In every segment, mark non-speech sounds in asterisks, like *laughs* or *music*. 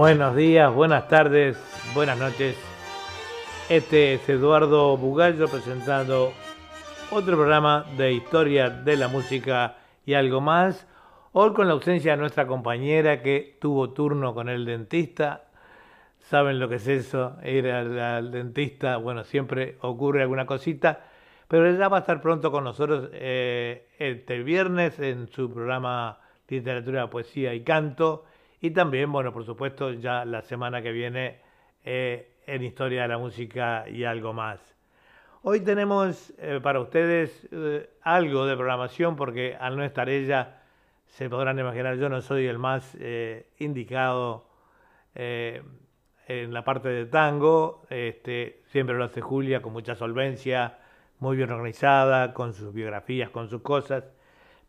Buenos días, buenas tardes, buenas noches. Este es Eduardo Bugallo presentando otro programa de historia de la música y algo más. Hoy con la ausencia de nuestra compañera que tuvo turno con el dentista. Saben lo que es eso, ir al, dentista. Bueno, siempre ocurre alguna cosita, pero ella va a estar pronto con nosotros eh, este viernes en su programa Literatura, Poesía y Canto y también, bueno, por supuesto, ya la semana que viene eh, en Historia de la Música y algo más. Hoy tenemos eh, para ustedes eh, algo de programación porque al no estar ella, se podrán imaginar, yo no soy el más indicado en la parte de tango. Este, siempre lo hace Julia con mucha solvencia, muy bien organizada, con sus biografías, con sus cosas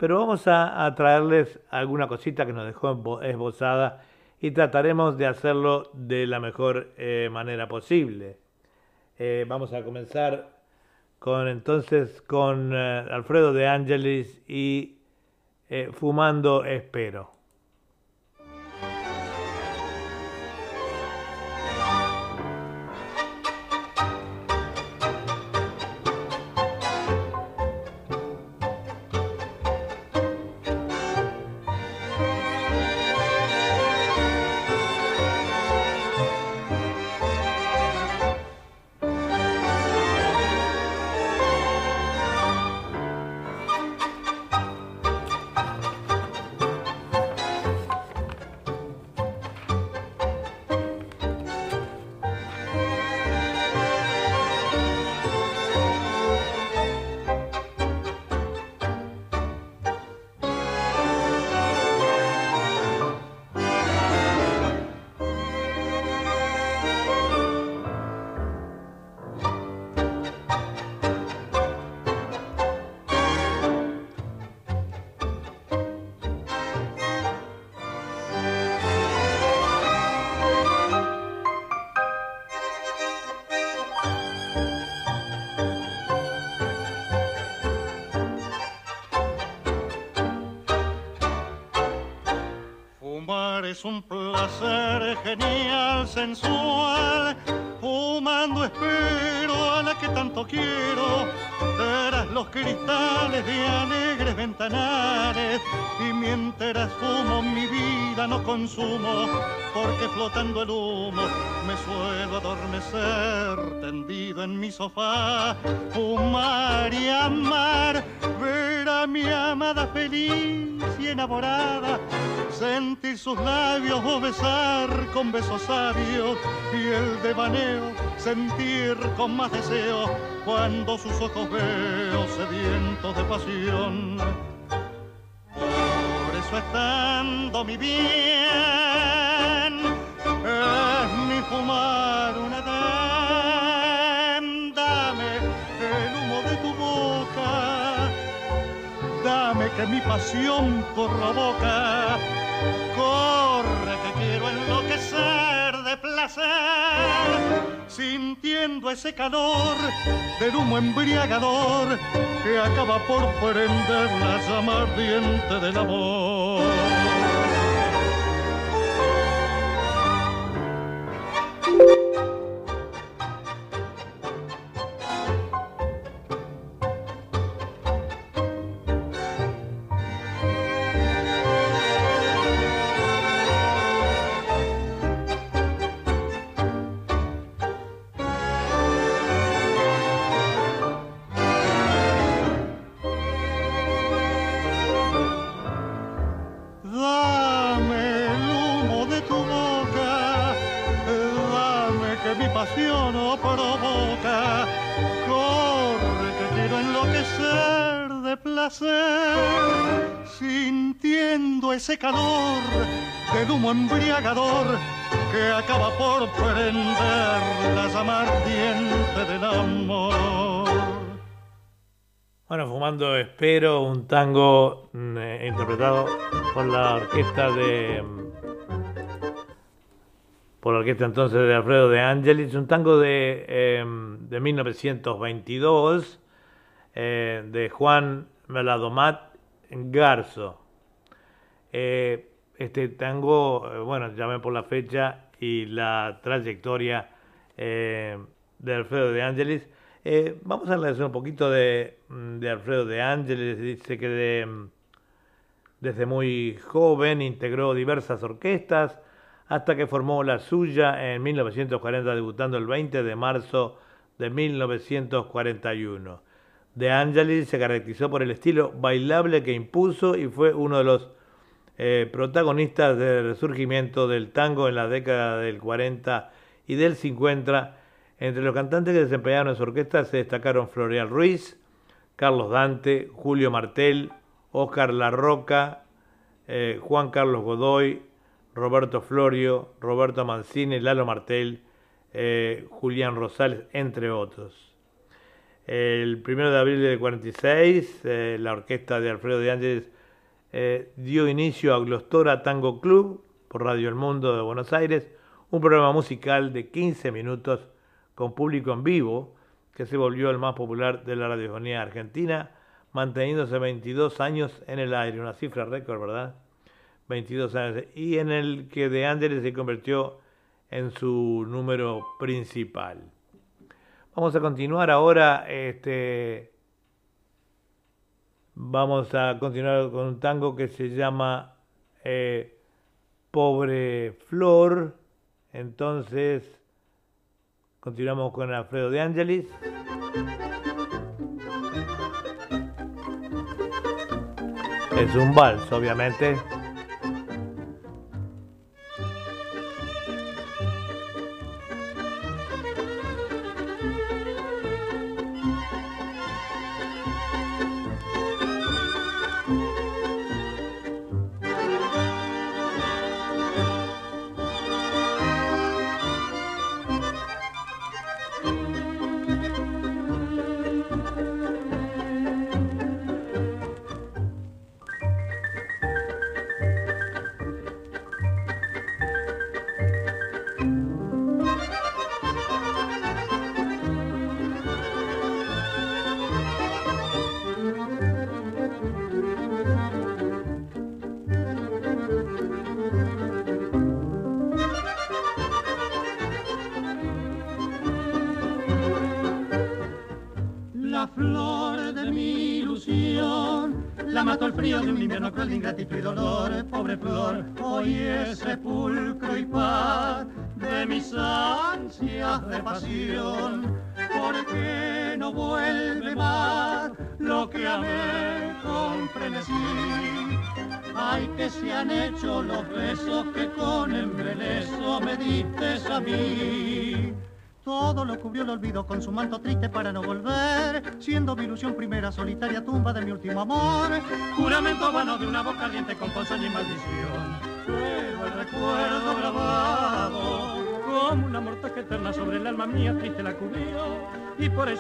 pero vamos a, traerles alguna cosita que nos dejó esbozada y trataremos de hacerlo de la mejor eh, manera posible. Eh, vamos a comenzar con entonces con eh, Alfredo de Angelis y Fumando Espero. Porque flotando el humo me suelo adormecer. Tendido en mi sofá. Fumar y amar. Ver a mi amada feliz y enamorada sentir sus labios o besar con besos sabios y el devaneo sentir con más deseo cuando sus ojos veo sedientos de pasión. Por eso estando mi bien es mi fumar una edad. Dame el humo de tu boca, dame que mi pasión Corre que quiero enloquecer de placer, sintiendo ese calor del humo embriagador que acaba por prender la llama ardiente del amor. Calor humo embriagador que acaba por prender la del amor. Bueno, fumando espero un tango mm, eh, interpretado por la orquesta de por la orquesta entonces de Alfredo de Angelis, un tango de, em, de 1922 eh, de Juan Meladomat Garzo. Eh, este tango, eh, bueno, llamé por la fecha y la trayectoria eh, de Alfredo de Ángeles. Eh, vamos a hablar un poquito de, mm, de, Alfredo de Ángeles. Dice que mm, desde muy joven integró diversas orquestas hasta que formó la suya en 1940, debutando el 20 de marzo de 1941. De Angelis se caracterizó por el estilo bailable que impuso y fue uno de los eh, protagonistas del resurgimiento del tango en la década del 40 y del 50. Entre los cantantes que desempeñaron en su orquesta se destacaron Floreal Ruiz, Carlos Dante, Julio Martel, Oscar Larroca, eh, Juan Carlos Godoy, Roberto Florio, Roberto Mancini, Lalo Martel, eh, Julián Rosales, entre otros. El 1 de abril del 46, eh, la orquesta de Alfredo de Ángeles eh, dio inicio a Glostora Tango Club por Radio El Mundo de Buenos Aires, un programa musical de 15 minutos con público en vivo que se volvió el más popular de la radiofonía argentina, manteniéndose 22 años en el aire, una cifra récord, ¿verdad? 22 años, y en el que De Ángeles se convirtió en su número principal. Vamos a continuar ahora, este, vamos a continuar con un tango que se llama eh, Pobre Flor. Entonces, continuamos con Alfredo de Ángelis. Es un vals, obviamente.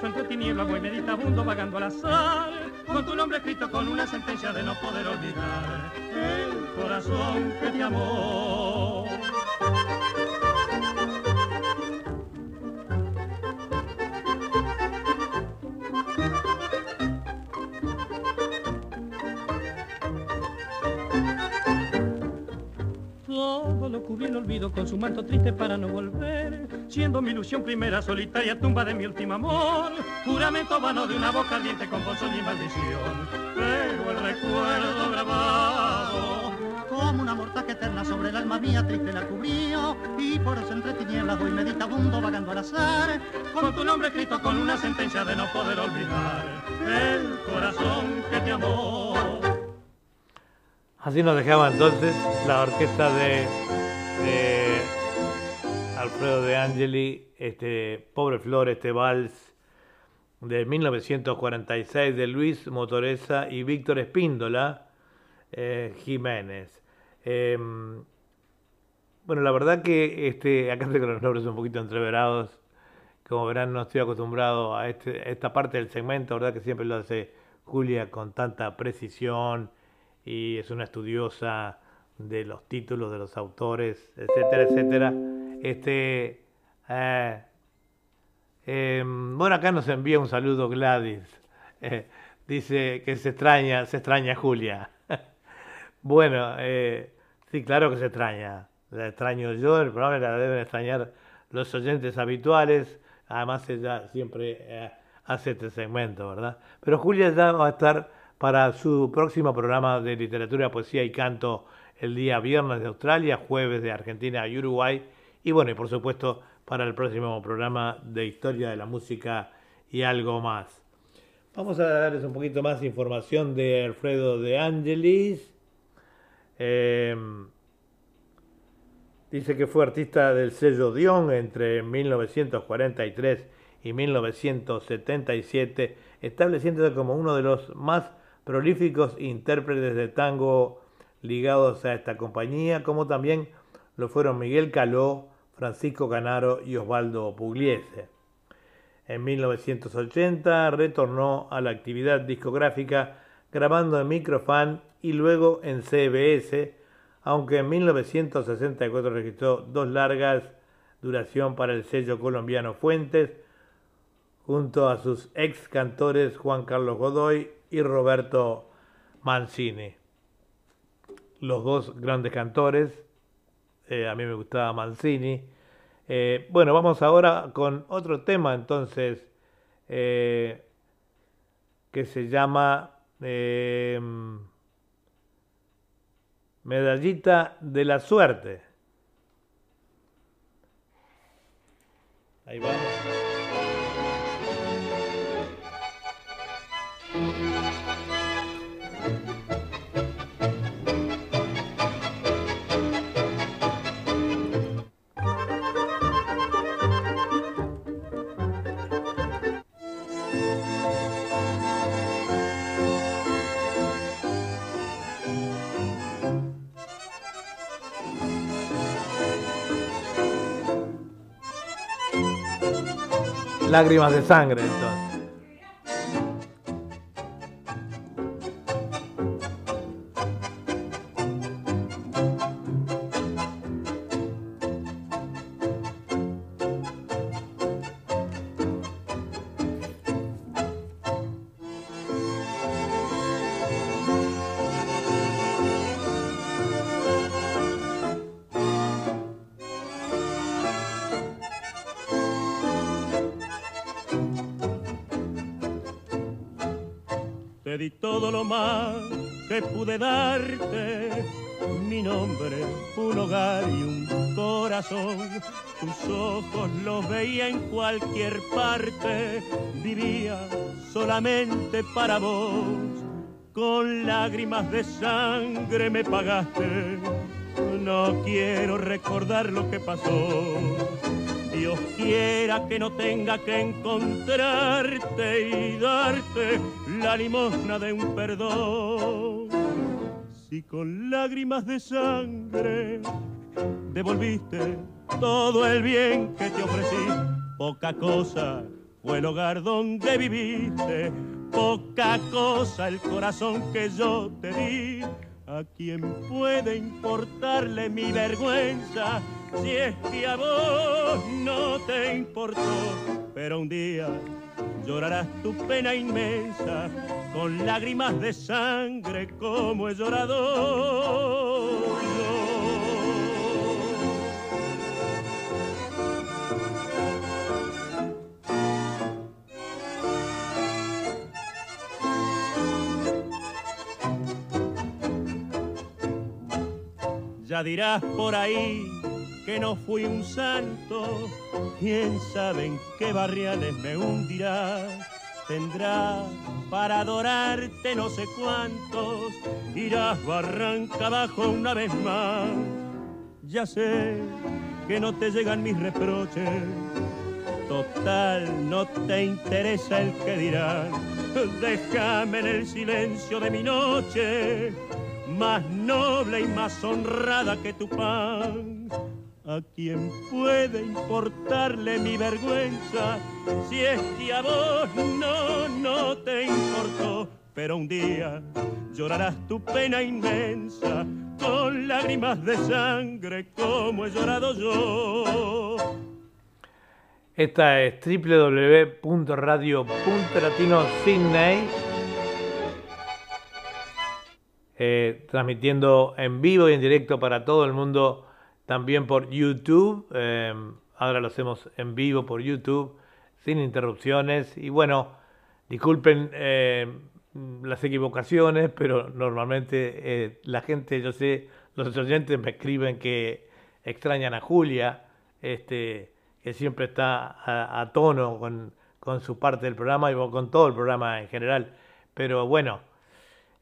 Y por eso entre tinieblas voy meditabundo vagando al azar, con tu nombre escrito con una sentencia de no poder olvidar el corazón que te amó. lo cubrí el olvido con su manto triste para no volver, siendo mi ilusión primera solitaria tumba de mi último amor, juramento vano de una boca ardiente con bolsón y maldición, pero el recuerdo grabado. Como una mortaja eterna sobre el alma mía triste la cubrió y por eso entre tinieblas voy meditabundo vagando al azar. Con tu nombre escrito con una sentencia de no poder olvidar el corazón que te amó. Así nos dejaba entonces la orquesta de, Alfredo de Angeli, este Pobre Flor, este vals de 1946 de Luis Motoreza y Víctor Espíndola eh, Jiménez. Em, bueno, la verdad que este, acá tengo los nombres un poquito entreverados. Como verán, no estoy acostumbrado a, este, a esta parte del segmento, ¿verdad? Que siempre lo hace Julia con tanta precisión y es una estudiosa de los títulos de los autores, etcétera, etcétera. Este, eh, em, bueno, acá nos envía un saludo Gladys. *laughs* Eh, dice que se extraña, se extraña Julia. *laughs* bueno, eh, Sí, claro que se extraña. La extraño yo, el programa la deben extrañar los oyentes habituales. Además, ella siempre hace este segmento, ¿verdad? Pero Julia ya va a estar para su próximo programa de literatura, poesía y canto el día viernes de Australia, jueves de Argentina y Uruguay. Y bueno, y por supuesto, para el próximo programa de historia de la música y algo más. Vamos a darles un poquito más de información de Alfredo de Angelis. Em, dice que fue artista del sello Dion entre 1943 y 1977, estableciéndose como uno de los más prolíficos intérpretes de tango ligados a esta compañía, como también lo fueron Miguel Caló, Francisco Canaro y Osvaldo Pugliese. En 1980 retornó a la actividad discográfica grabando en Microfan y luego en CBS, aunque en 1964 registró dos largas duración para el sello colombiano Fuentes, junto a sus ex cantores Juan Carlos Godoy y Roberto Mancini. Los dos grandes cantores, eh, a mí me gustaba Mancini. Eh, bueno, vamos ahora con otro tema entonces, eh, que se llama Medallita de la Suerte. Ahí vamos. Lágrimas de sangre entonces. Para vos. Con lágrimas de sangre me pagaste, no quiero recordar lo que pasó. Dios quiera que no tenga que encontrarte y darte la limosna de un perdón y con lágrimas de sangre devolviste todo el bien que te ofrecí. Poca cosa fue el hogar donde viviste, poca cosa el corazón que yo te di. ¿A quién puede importarle mi vergüenza si es que a vos no te importó? Pero un día llorarás tu pena inmensa con lágrimas de sangre como he llorado Ya dirás por ahí que no fui un santo, quién sabe en qué barriales me hundirá. Tendrá para adorarte no sé cuántos, irás barranca abajo una vez más. Ya sé que no te llegan mis reproches, total no te interesa el que dirán. Déjame en el silencio de mi noche, más noble y más honrada que tu pan ¿A quién puede importarle mi vergüenza si es que a vos no, no te importó? Pero un día llorarás tu pena inmensa con lágrimas de sangre como he llorado yo. Esta es www.radio.latino Sydney eh, transmitiendo en vivo y en directo para todo el mundo, también por YouTube. Eh, ahora lo hacemos en vivo por YouTube, sin interrupciones. Y bueno, disculpen las equivocaciones, pero normalmente la gente, yo sé, los oyentes me escriben que extrañan a Julia, este, que siempre está a, tono con, con, su parte del programa y con todo el programa en general. Pero bueno,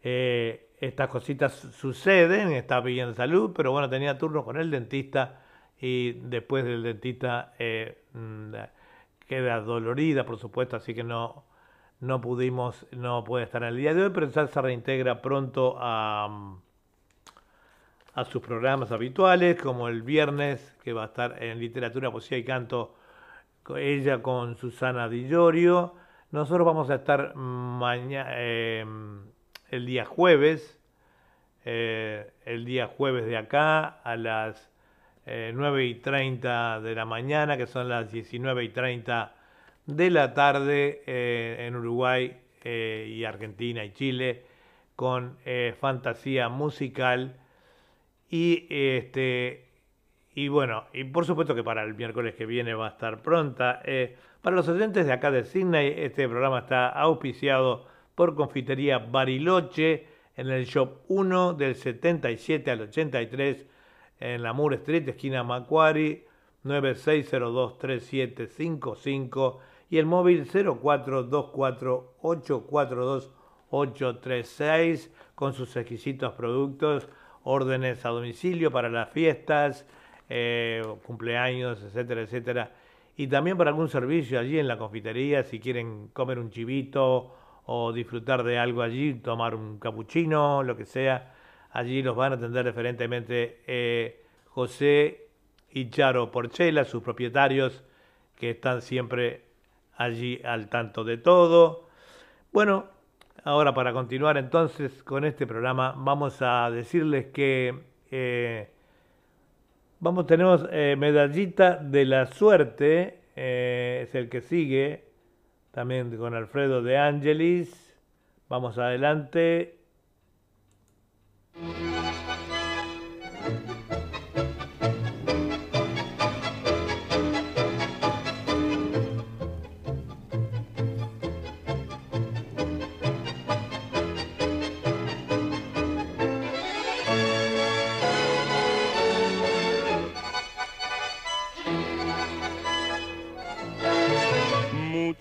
eh, estas cositas suceden, está pidiendo salud, pero bueno, tenía turno con el dentista y después del dentista eh, mm, queda dolorida, por supuesto, así que no, no pudimos, no puede estar en el día de hoy, pero ya se reintegra pronto a, a sus programas habituales, como el viernes, que va a estar en literatura, poesía y canto, ella con Susana Di Llorio. Nosotros vamos a estar mañana. Eh, el día jueves, eh, el día jueves de acá a las eh, 9 y 30 de la mañana, que son las 19 y 30 de la tarde eh, en Uruguay eh, y Argentina y Chile, con fantasía musical. Y este y bueno, y por supuesto que para el miércoles que viene va a estar pronta. para los oyentes de acá de Sydney, este programa está auspiciado por Confitería Bariloche en el Shop 1 del 77 al 83 en la Moore Street, esquina Macquarie, 96023755 y el móvil 0424842836 con sus exquisitos productos, órdenes a domicilio para las fiestas, eh, cumpleaños, etcétera, etcétera. Y también para algún servicio allí en la confitería, si quieren comer un chivito o disfrutar de algo allí, tomar un capuchino, lo que sea. Allí los van a atender referentemente eh, José y Charo Porchela, sus propietarios, que están siempre allí al tanto de todo. Bueno, ahora para continuar entonces con este programa, vamos a decirles que eh, vamos, tenemos eh, medallita de la suerte, es el que sigue, también con Alfredo de Angelis. Vamos adelante.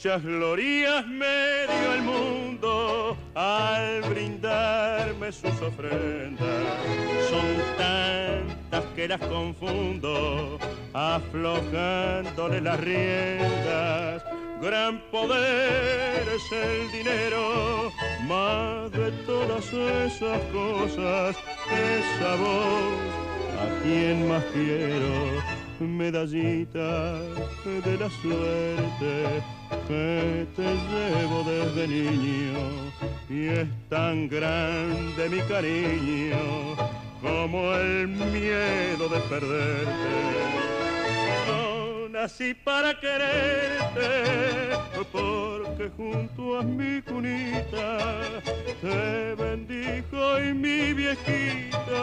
Muchas glorias me dio el mundo al brindarme sus ofrendas. Son tantas que las confundo, aflojándole las riendas. Gran poder es el dinero, más de todas esas cosas, esa voz a quien más quiero medallita de la suerte que te llevo desde niño y es tan grande mi cariño como el miedo de perderte nací para quererte, porque junto a mi cunita te bendijo y mi viejita,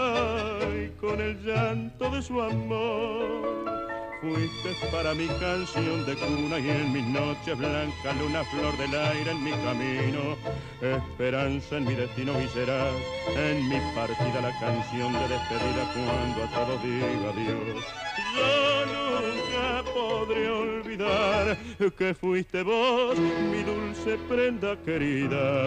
y con el llanto de su amor. Fuiste para mi canción de cuna y en mis noches blancas, luna flor del aire en mi camino, esperanza en mi destino y será en mi partida la canción de despedida cuando a todos diga adiós. Yo nunca podré olvidar que fuiste vos, mi dulce prenda querida.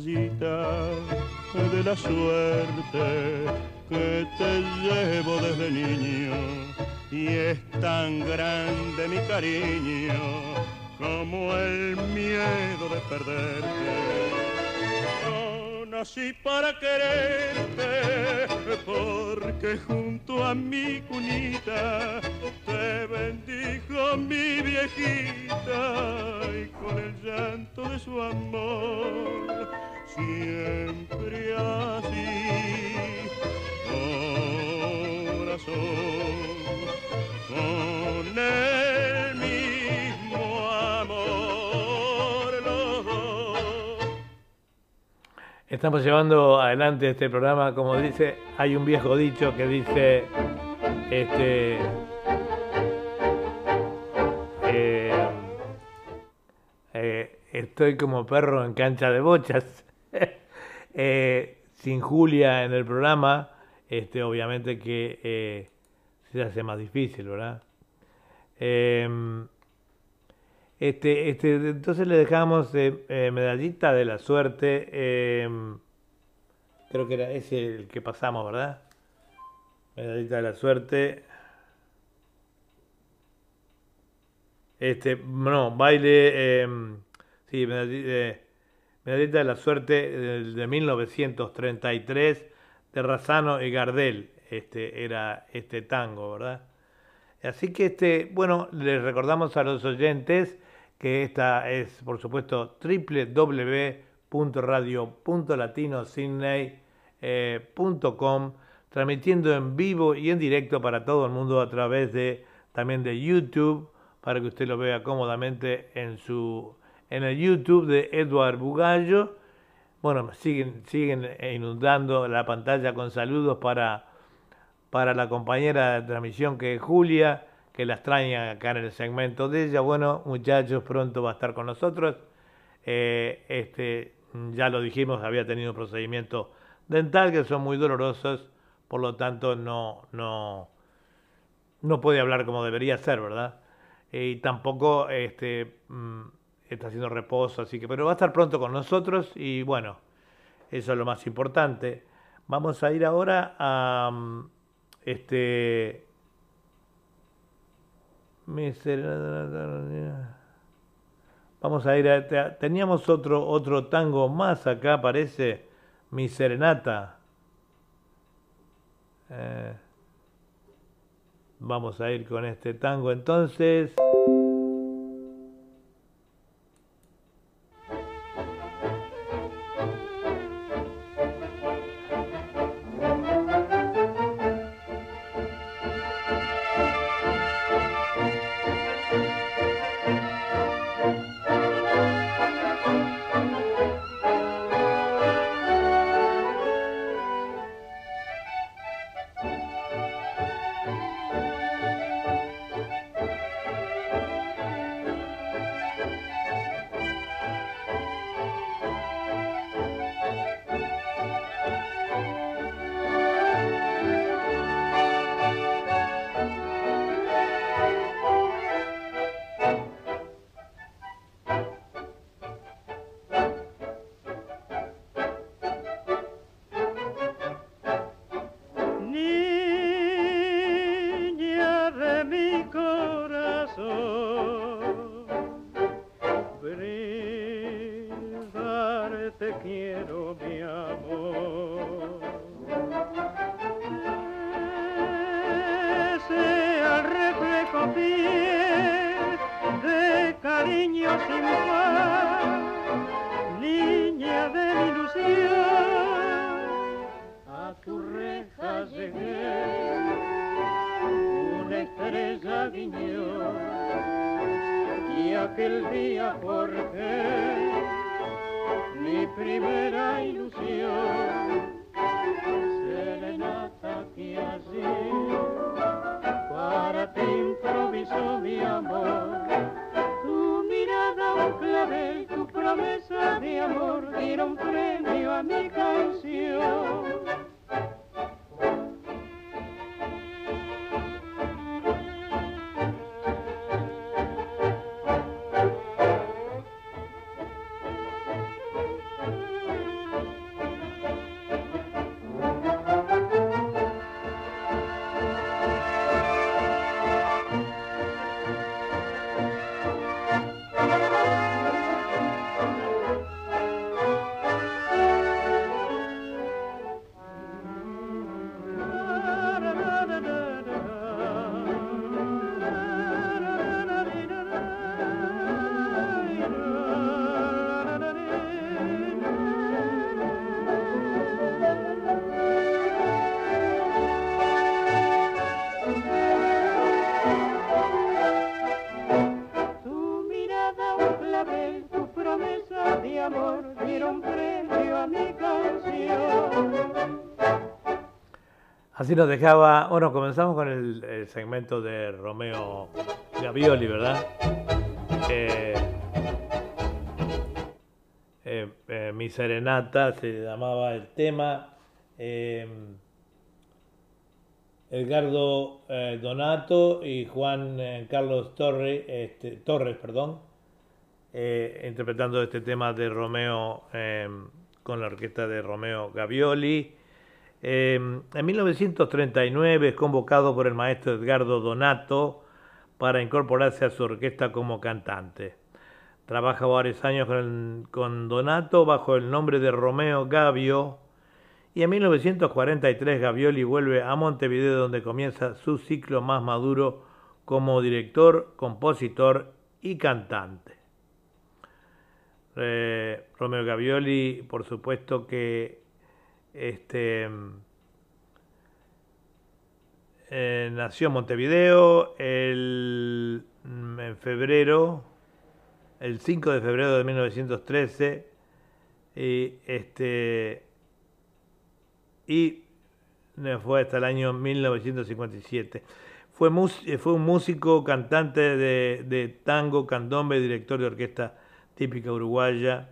De la suerte que te llevo desde niño y es tan grande mi cariño como el miedo de perderte. No nací para quererte que junto a mi cunita. Te bendijo mi viejita y con el llanto de su amor siempre así. Corazón con el Estamos llevando adelante este programa, como dice, hay un viejo dicho que dice, este, eh, eh, estoy como perro en cancha de bochas. *laughs* Eh, sin Julia en el programa, este, obviamente que se hace más difícil, ¿verdad? Este, este, entonces le dejamos eh, medallita de la suerte. Em, creo que era ese el que pasamos, ¿verdad? Medallita de la suerte. Este, no, baile. Em, sí, medallita, medallita, de la suerte de, 1933 de Razano y Gardel este, era este tango, ¿verdad? Así que, este, bueno, les recordamos a los oyentes que esta es, por supuesto, www.radio.latinosidney.com, transmitiendo en vivo y en directo para todo el mundo a través de también de YouTube, para que usted lo vea cómodamente en su en el YouTube de Edward Bugallo. Bueno, siguen, siguen inundando la pantalla con saludos para para la compañera de transmisión que es Julia, que la extraña acá en el segmento de ella. Bueno, muchachos, pronto va a estar con nosotros. Eh, este, ya lo dijimos, había tenido un procedimiento dental que son muy dolorosos, por lo tanto no, no, no puede hablar como debería ser, ¿verdad? y tampoco este, mm, está haciendo reposo, así que, pero va a estar pronto con nosotros y bueno, eso es lo más importante. Vamos a ir ahora a mm, este. Vamos a ir a. Teníamos otro, otro tango más acá, parece. Mi Serenata. Eh, vamos a ir con este tango entonces. Así nos dejaba, bueno, comenzamos con el, segmento de Romeo Gavioli, ¿verdad? Eh, eh, eh, mi serenata se llamaba el tema. Edgardo Donato y Juan Carlos Torre, este, Torres, perdón, interpretando este tema de Romeo con la orquesta de Romeo Gavioli. Em, en 1939 es convocado por el maestro Edgardo Donato para incorporarse a su orquesta como cantante. Trabaja varios años con, Donato bajo el nombre de Romeo Gavio y en 1943 Gavioli vuelve a Montevideo donde comienza su ciclo más maduro como director, compositor y cantante. Eh, Romeo Gavioli, por supuesto que este, eh, nació en Montevideo el, mm, en febrero, el 5 de febrero de 1913, y, este, y fue hasta el año 1957. Fue, eh, fue un músico, cantante de, de tango, candombe, director de orquesta típica uruguaya,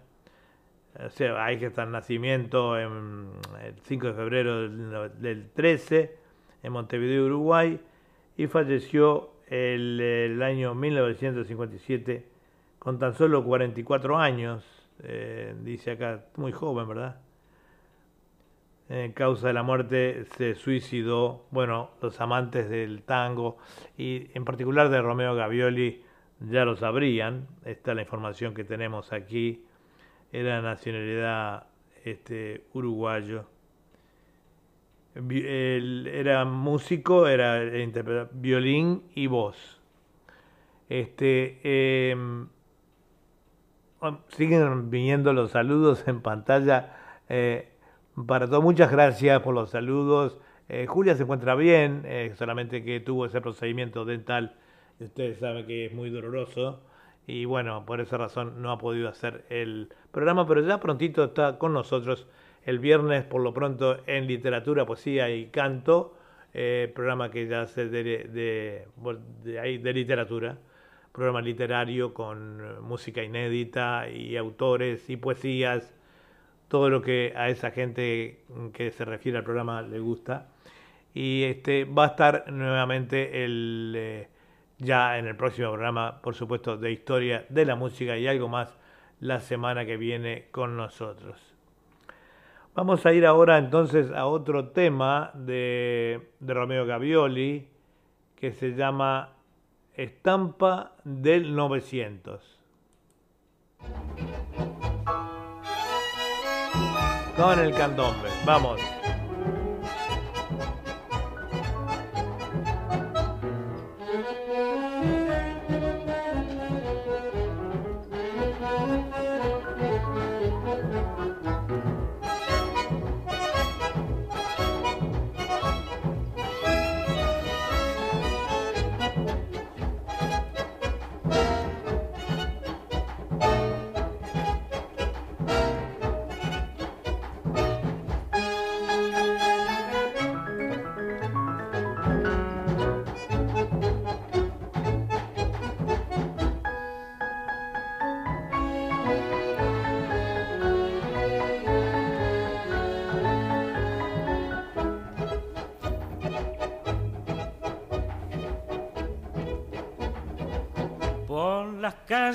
o sea, ahí que está el nacimiento en el 5 de febrero del, 13 en Montevideo, Uruguay, y falleció el, el, año 1957 con tan solo 44 años, eh, dice acá, muy joven, ¿verdad? En causa de la muerte se suicidó, bueno, los amantes del tango y en particular de Romeo Gavioli ya lo sabrían, esta es la información que tenemos aquí era nacionalidad este, uruguayo. era músico, era violín y voz. Este, em, siguen viniendo los saludos en pantalla. Eh, para todos, muchas gracias por los saludos. Eh, Julia se encuentra bien, eh, solamente que tuvo ese procedimiento dental. Ustedes saben que es muy doloroso y bueno, por esa razón no ha podido hacer el programa, pero ya prontito está con nosotros el viernes, por lo pronto, en literatura, poesía y canto, eh, programa que ya hace de, de, de, literatura, programa literario con música inédita y autores y poesías, todo lo que a esa gente que se refiere al programa le gusta. Y este va a estar nuevamente el... Eh, ya en el próximo programa, por supuesto, de historia de la música y algo más la semana que viene con nosotros. Vamos a ir ahora entonces a otro tema de, de Romeo Gavioli que se llama Estampa del 900. Con el candombe, vamos.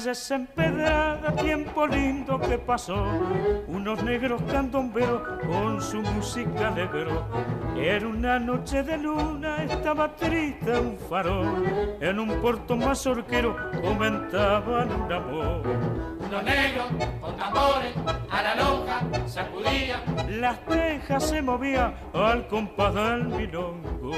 Calles empedrada, tiempo lindo que pasó, unos negros candomberos con su música alegro. Era una noche de luna, estaba triste un farol, en un puerto mazorquero comentaban un amor. Unos negros con tambores a la lonja sacudían, las tejas se movían al compás del milongo.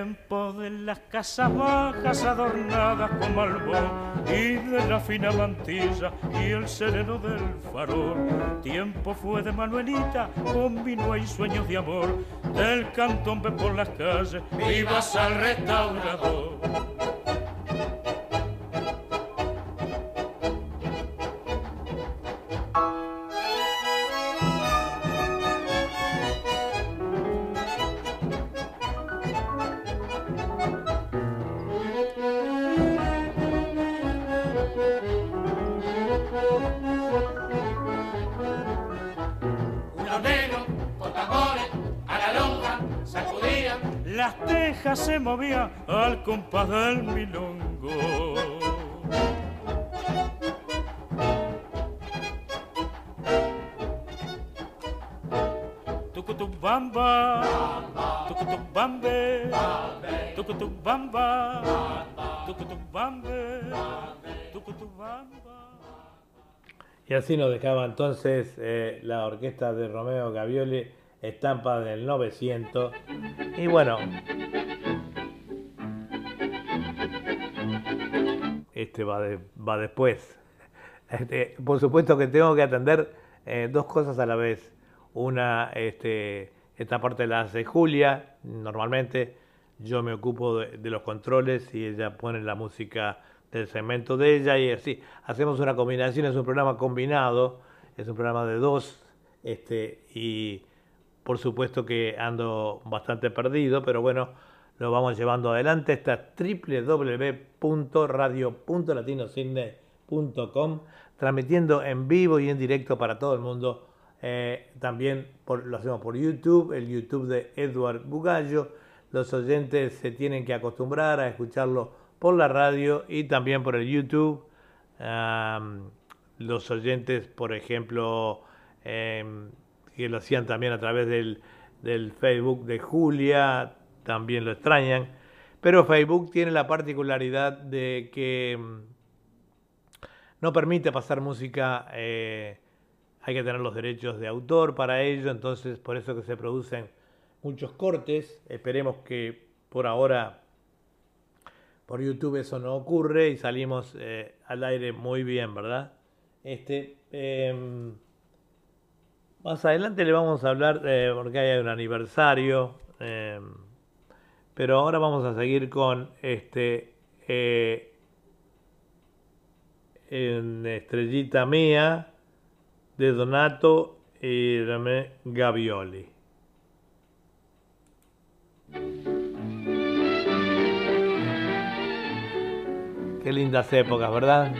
Tiempo de las casas bajas adornadas con malbón y de la fina mantilla y el sereno del farol. Tiempo fue de Manuelita con vino y sueños de amor, del cantón ve por las calles, vivas al restaurador. Al compás del milongo. Tucutuc bamba, tucutuc bambe, tucutuc bamba, tucutuc bambe, tucutuc bamba. Y así nos dejaba entonces eh, la orquesta de Romeo Gavioli, estampa del 900. Y bueno, este va, de- va después. *laughs* Este, por supuesto que tengo que atender eh, dos cosas a la vez. Una, este, esta parte la hace Julia, normalmente yo me ocupo de, de los controles y ella pone la música del segmento de ella y así hacemos una combinación, es un programa combinado, es un programa de dos este, y por supuesto que ando bastante perdido, pero bueno, lo vamos llevando adelante. Esta es www.radio.latinocidne.com, transmitiendo en vivo y en directo para todo el mundo. Eh, también lo hacemos por YouTube, el YouTube de Edward Bugallo. Los oyentes se tienen que acostumbrar a escucharlo por la radio y también por el YouTube. Los oyentes, por ejemplo, em, que lo hacían también a través del, del Facebook de Julia, también lo extrañan. Pero Facebook tiene la particularidad de que mm, no permite pasar música, eh, hay que tener los derechos de autor para ello, entonces por eso que se producen muchos cortes. Esperemos que por ahora por YouTube eso no ocurre y salimos eh, al aire muy bien, ¿verdad? Este, em, más adelante le vamos a hablar, eh, porque hay un aniversario, em, pero ahora vamos a seguir con este eh, Estrellita Mía de Donato y Gavioli. Qué lindas épocas, ¿verdad?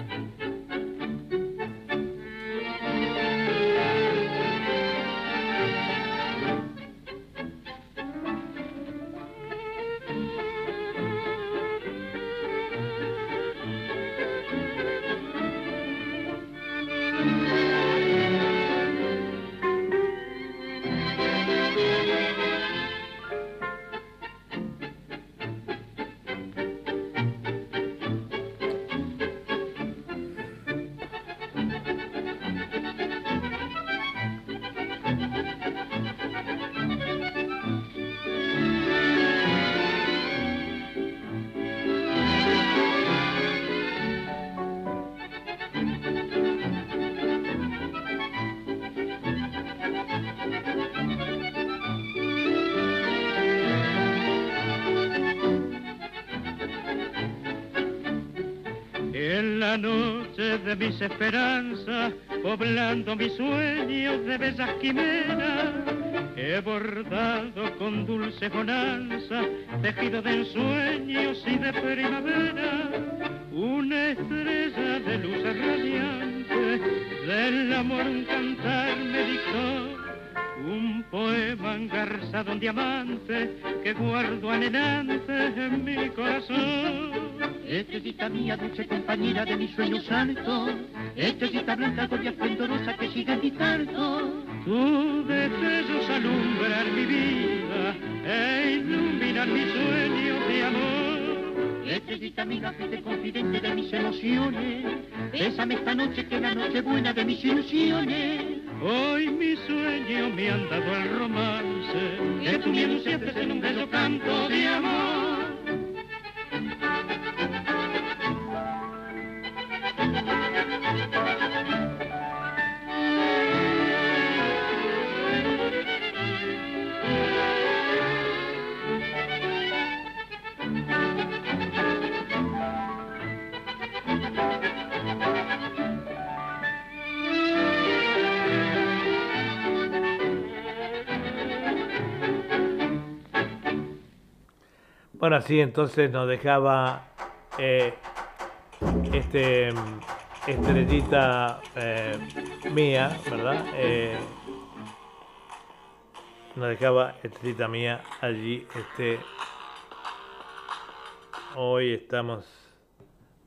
La noche de mis esperanzas, poblando mis sueños de bellas quimeras, he bordado con dulce bonanza, tejido de ensueños y de primavera, una estrella de luz radiante, del amor un cantar me dictó. Un poema engarzado en diamante que guardo anhelante en mi corazón. Estrellita mía, dulce compañera de mis sueños altos, estrellita blanca, gloria esplendorosa que sigue en mi canto. Tu deseos alumbrar mi vida e iluminar mis sueños de amor. Estrellita mía, fiel confidente de mis emociones, bésame esta noche que es la noche buena de mis ilusiones. Hoy mi sueño me han dado el romance que tú me anunciaste en un bello canto de amor. Así entonces nos dejaba eh, este estrellita eh, mía, ¿verdad? Eh, nos dejaba estrellita mía allí. Este, hoy estamos,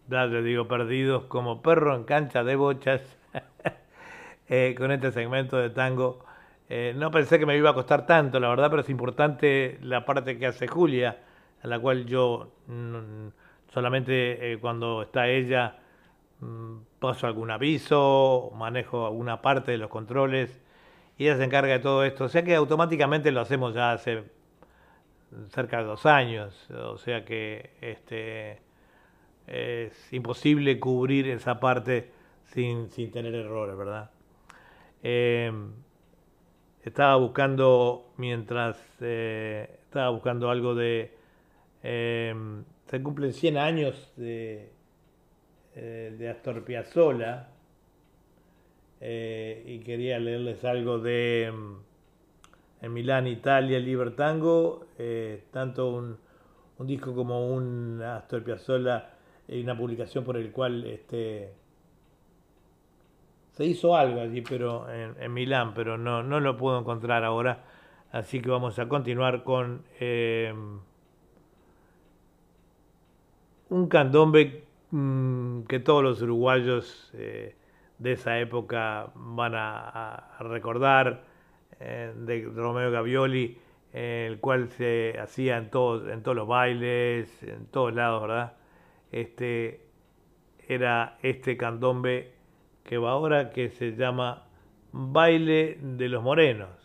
ya les digo, perdidos como perro en cancha de bochas *laughs* con este segmento de tango. no pensé que me iba a costar tanto, la verdad, pero es importante la parte que hace Julia, a la cual yo mm, solamente cuando está ella Mm, paso algún aviso, manejo alguna parte de los controles y ella se encarga de todo esto. O sea que automáticamente lo hacemos ya hace cerca de dos años. O sea que este, es imposible cubrir esa parte sin, tener errores, ¿verdad? Em, estaba buscando, mientras eh, estaba buscando algo de... Em, se cumplen 100 años de eh, de Astor Piazzolla eh, y quería leerles algo de mm, en Milán, Italia, Libertango, eh, tanto un, disco como un Astor Piazzolla y una publicación por el cual este se hizo algo allí, pero en, Milán, pero no, no lo puedo encontrar ahora, así que vamos a continuar con un candombe Mm, que todos los uruguayos eh, de esa época van a, recordar, eh, de Romeo Gavioli, el cual se hacía en todos, en todos los bailes, en todos lados, ¿verdad? Este era este candombe que va ahora que se llama Baile de los Morenos.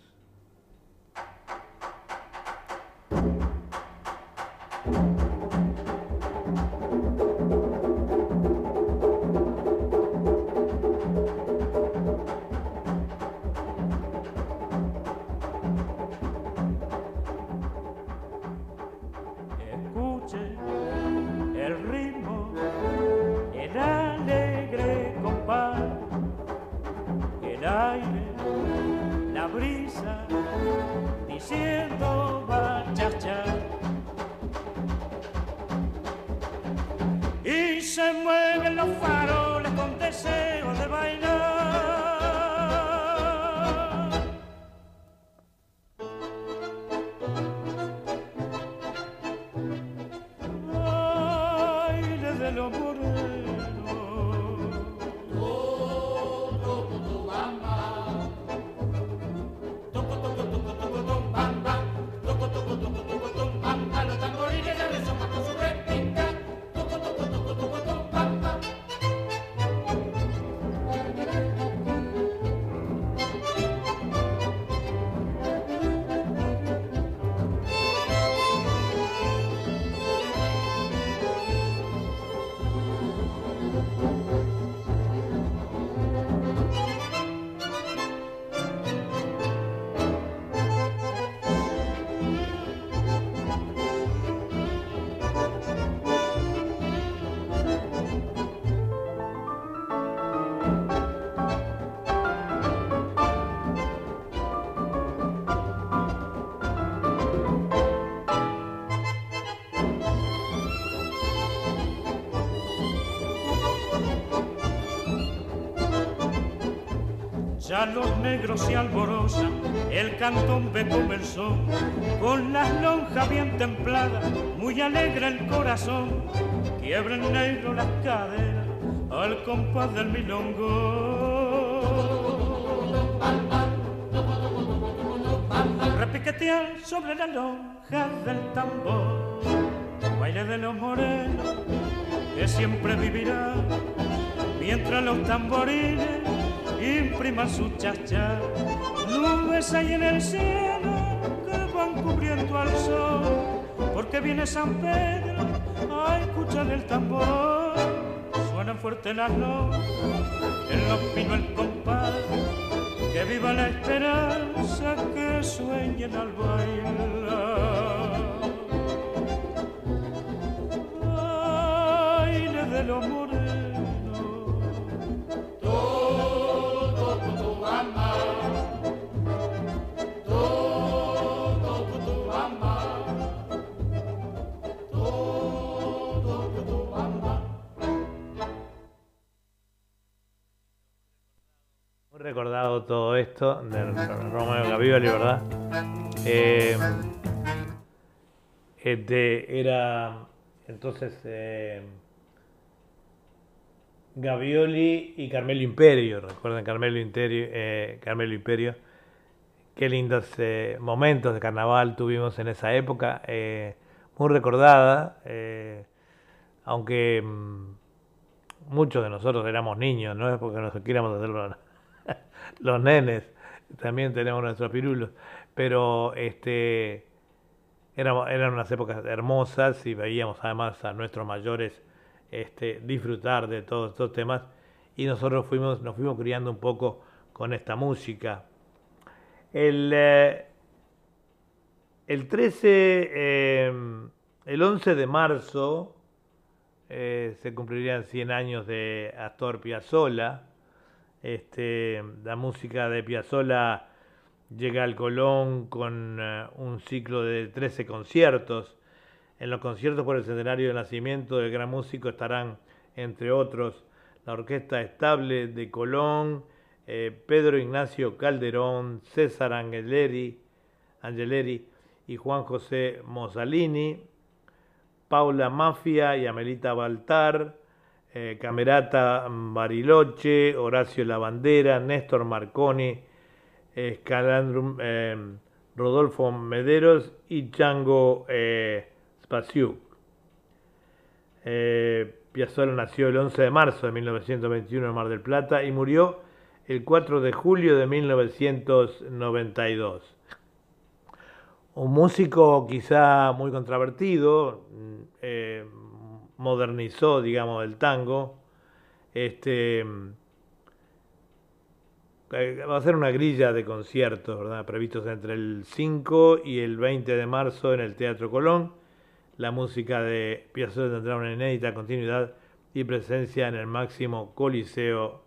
Se alborozan, el cantón ve comenzó, con las lonjas bien templadas, muy alegre el corazón, quiebra el negro las caderas al compás del milongo. Repiquetear sobre la lonja del tambor, baile de los morenos que siempre vivirá, mientras los tamborines imprima su chacha. Nubes hay en el cielo que van cubriendo al sol, porque viene San Pedro a escuchar el tambor. Suenan fuerte las notas, en los pinos el compás, que viva la esperanza que sueñen al bailar. Todo esto de Romeo Gavioli, ¿verdad? Eh, este era entonces eh, Gavioli y Carmelo Imperio, recuerden Carmelo Imperio, eh, Carmelo Imperio. Qué lindos momentos de carnaval tuvimos en esa época, muy recordada, aunque mm, muchos de nosotros éramos niños, no es porque nos quieramos hacerlo *laughs* los nenes, también tenemos nuestros pirulos, pero este, eran, unas épocas hermosas y veíamos además a nuestros mayores este, disfrutar de todos estos temas. Y nosotros fuimos, nos fuimos criando un poco con esta música. El, eh, el 13, eh, el 11 de marzo eh, se cumplirían 100 años de Astor Piazzolla, este, la música de Piazzolla llega al Colón con eh, un ciclo de 13 conciertos. En los conciertos por el centenario de nacimiento del gran músico estarán, entre otros, la Orquesta Estable de Colón, eh, Pedro Ignacio Calderón, César Angeleri, Angeleri y Juan José Mosalini, Paula Mafia y Amelita Baltar, eh, Camerata Bariloche, Horacio Lavandera, Néstor Marconi, Scalandrum, eh, Rodolfo Mederos y Chango eh, Spasiuk. Eh, Piazzolla nació el 11 de marzo de 1921 en Mar del Plata y murió el 4 de julio de 1992. Un músico quizá muy controvertido, modernizó, digamos, el tango. Este, eh, va a ser una grilla de conciertos, ¿verdad? Previstos entre el 5 y el 20 de marzo en el Teatro Colón. La música de Piazzolla tendrá una inédita continuidad y presencia en el máximo coliseo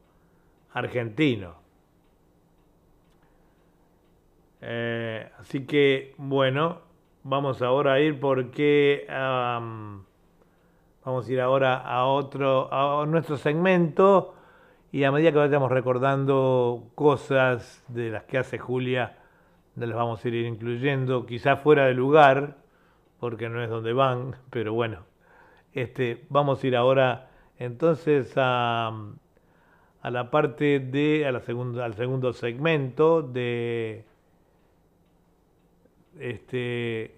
argentino. Eh, así que, bueno, vamos ahora a ir porque... Vamos a ir ahora a otro, a nuestro segmento y a medida que vayamos recordando cosas de las que hace Julia, las vamos a ir incluyendo, quizás fuera de lugar, porque no es donde van, pero bueno, este, vamos a ir ahora entonces a, a la parte de, al segundo segmento de, este,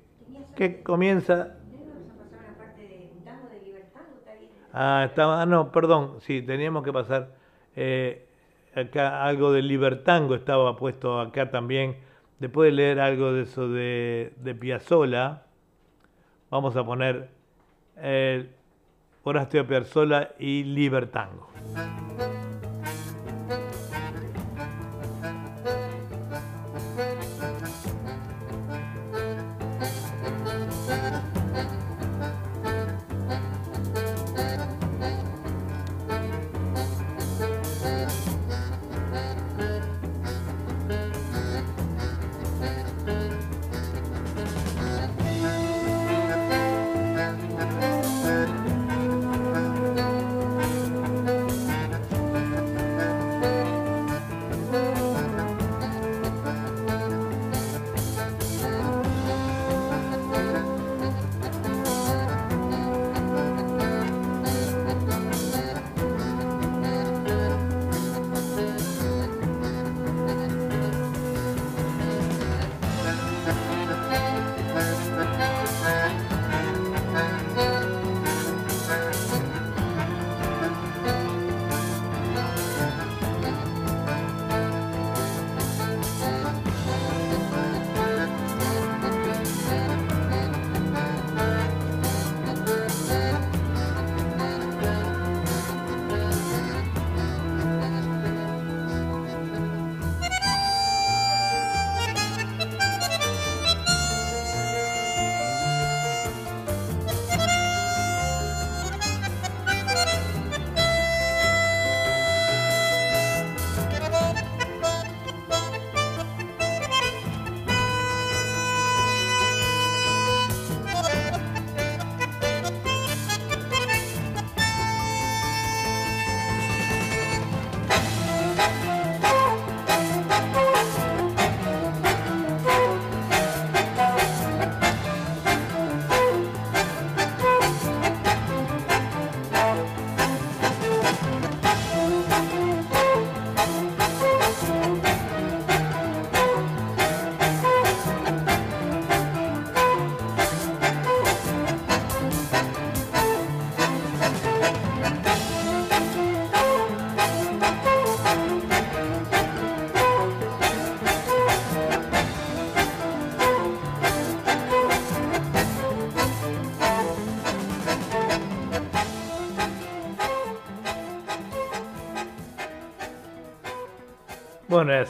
que comienza Ah, estaba, ah, no, perdón, sí, teníamos que pasar eh, acá algo de Libertango estaba puesto acá también. Después de leer algo de eso de, Piazzola, vamos a poner eh, Horacio Piazzola y Libertango.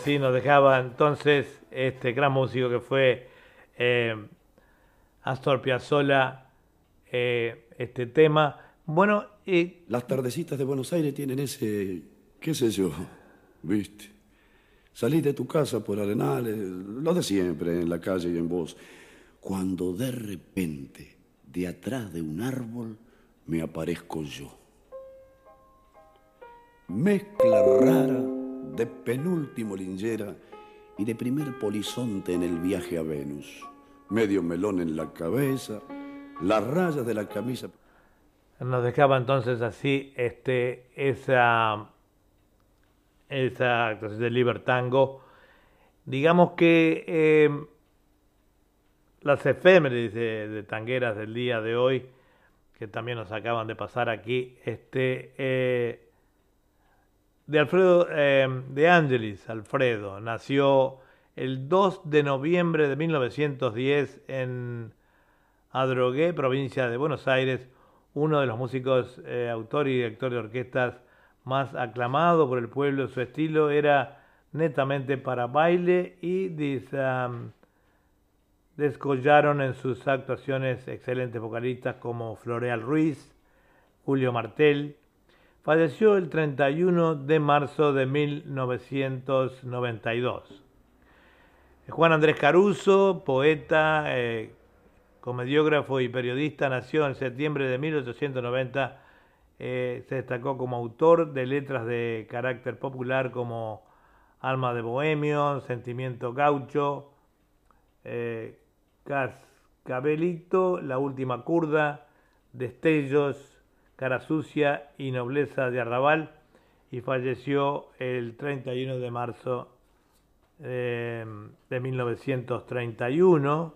Así nos dejaba entonces este gran músico que fue eh, Astor Piazzolla, eh, este tema. Bueno, y... Las tardecitas de Buenos Aires tienen ese, qué sé yo, *laughs* viste. Salís de tu casa por Arenales, lo de siempre, en la calle y en voz. Cuando de repente, de atrás de un árbol, me aparezco yo. Mezcla rara de penúltimo lingera y de primer polizonte en el viaje a Venus. Medio melón en la cabeza, las rayas de la camisa. Nos dejaba entonces así este, esa, esa actuación de Libertango. Digamos que eh, las efemérides de, de, tangueras del día de hoy, que también nos acaban de pasar aquí, este, eh, de Alfredo eh, de Angelis, Alfredo, nació el 2 de noviembre de 1910 en Adrogué, provincia de Buenos Aires, uno de los músicos, eh, autor y director de orquestas más aclamado por el pueblo. Su estilo era netamente para baile y descollaron en sus actuaciones excelentes vocalistas como Floreal Ruiz, Julio Martel, Falleció el 31 de marzo de 1992. Juan Andrés Caruso, poeta, eh, comediógrafo y periodista, nació en septiembre de 1890. Eh, se destacó como autor de letras de carácter popular como Alma de Bohemio, Sentimiento Gaucho, eh, Cascabelito, La Última Curda, Destellos, Cara Sucia y Nobleza de Arrabal y falleció el 31 de marzo eh, de 1931.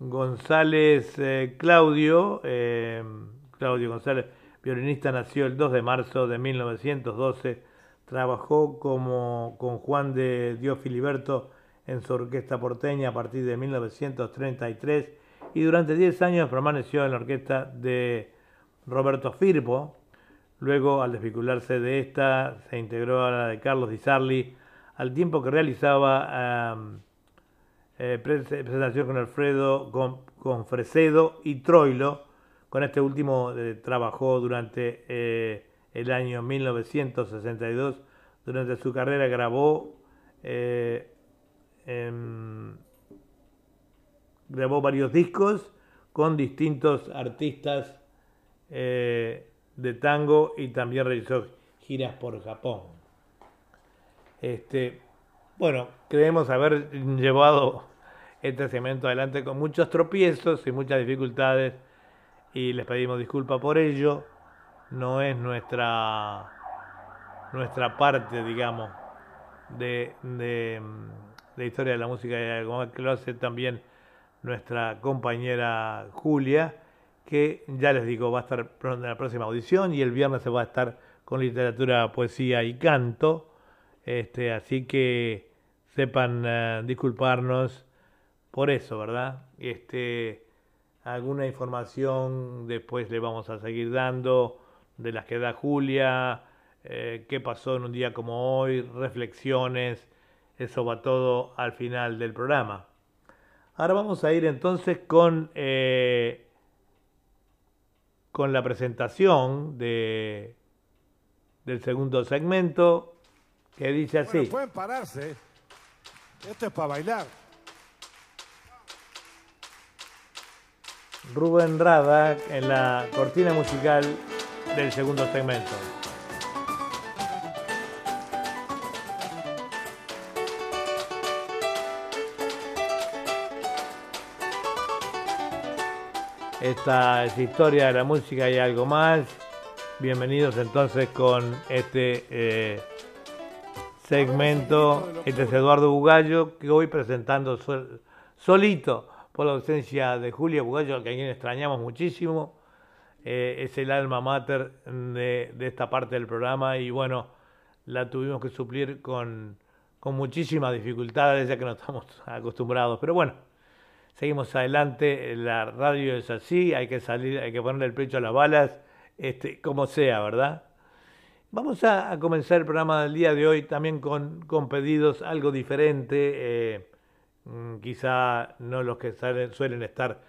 González eh, Claudio, eh, Claudio González, violinista, nació el 2 de marzo de 1912. Trabajó como, con Juan de Dios Filiberto en su orquesta porteña a partir de 1933 y durante 10 años permaneció en la orquesta de Roberto Firpo. Luego, al desvincularse de esta, se integró a la de Carlos Di Sarli, al tiempo que realizaba eh, presentación con Alfredo, con, Fresedo y Troilo. Con este último eh, trabajó durante eh, el año 1962. Durante su carrera grabó, em, grabó varios discos con distintos artistas eh, de tango y también realizó giras por Japón. Este, bueno, creemos haber llevado este segmento adelante con muchos tropiezos y muchas dificultades y les pedimos disculpas por ello. No es nuestra nuestra parte, digamos, de, de, historia de la música que lo hace también nuestra compañera Julia que ya les digo, va a estar en la próxima audición y el viernes se va a estar con literatura, poesía y canto. Este, así que sepan eh, disculparnos por eso, ¿verdad? Este, alguna información después le vamos a seguir dando de las que da Julia, eh, qué pasó en un día como hoy, reflexiones, eso va todo al final del programa. Ahora vamos a ir entonces con eh, con la presentación de, del segundo segmento que dice así. Bueno, pueden pararse. Esto es para bailar. Rubén Rada en la cortina musical del segundo segmento. Esta es historia de la música y algo más. Bienvenidos entonces con este eh, segmento. Este es Eduardo Bugallo, que hoy presentando solito por la ausencia de Julia Bugallo, a quien extrañamos muchísimo. Eh, es el alma mater de, esta parte del programa y bueno, la tuvimos que suplir con, con muchísimas dificultades, ya que no estamos *laughs* acostumbrados. Pero bueno, seguimos adelante, la radio es así, hay que salir, hay que ponerle el pecho a las balas, este, como sea, ¿verdad? Vamos a, comenzar el programa del día de hoy también con, pedidos algo diferente, eh, mm, quizá no los que suelen estar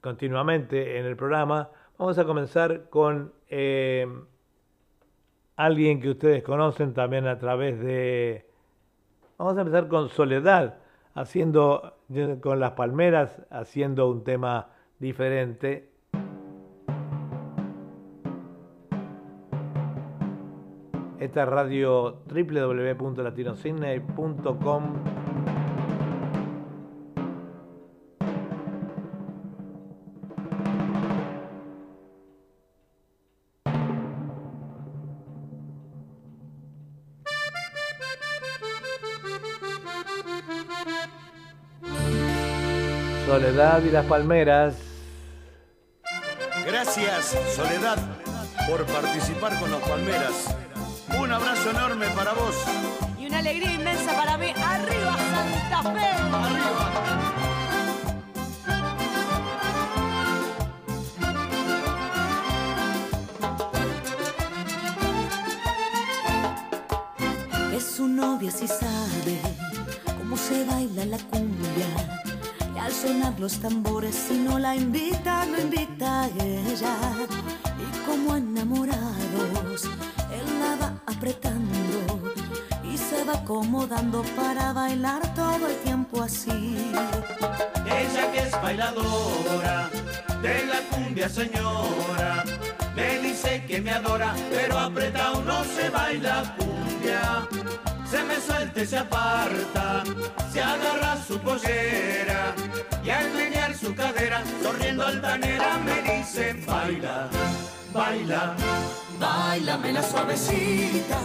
continuamente en el programa. Vamos a comenzar con eh, alguien que ustedes conocen también a través de... Vamos a empezar con Soledad, haciendo con las palmeras, haciendo un tema diferente. Esta es radio www.latinocidney.com Soledad y las Palmeras. Gracias, Soledad, por participar con las Palmeras. Un abrazo enorme para vos. Y una alegría inmensa para mí. ¡Arriba, Santa Fe! ¡Arriba! Es su novia si sabe cómo se baila la cumbia al sonar los tambores, si no la invita, no invita ella. Y como enamorados, él la va apretando y se va acomodando para bailar todo el tiempo así. Ella que es bailadora de la cumbia señora, me dice que me adora, pero apretado no se baila cumbia se me suelta y se aparta, se agarra su pollera y al menear su cadera, sonriendo altanera, me dice baila, baila, bailame la suavecita,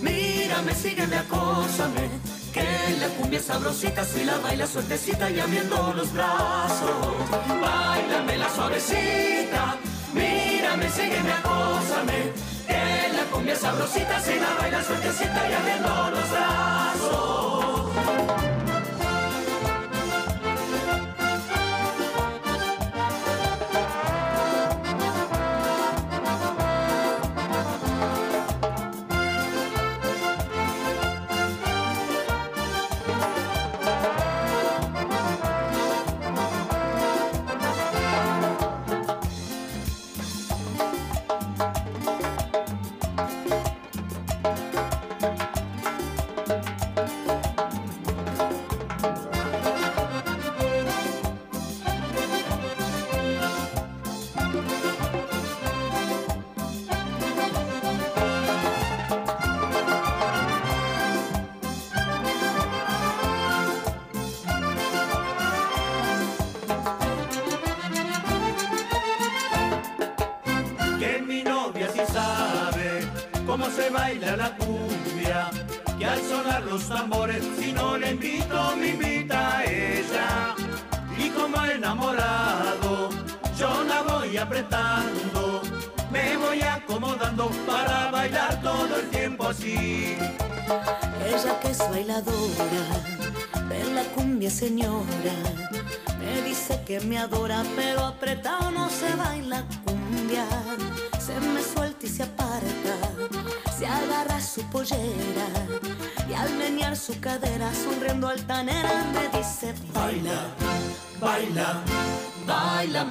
mírame, sígueme, acósame, que la cumbia sabrosita si la baila suertecita y abriendo los brazos, bailame la suavecita, mírame, sígueme, acósame cumbia sabrosita se la baila suertecita y abriendo los brazos.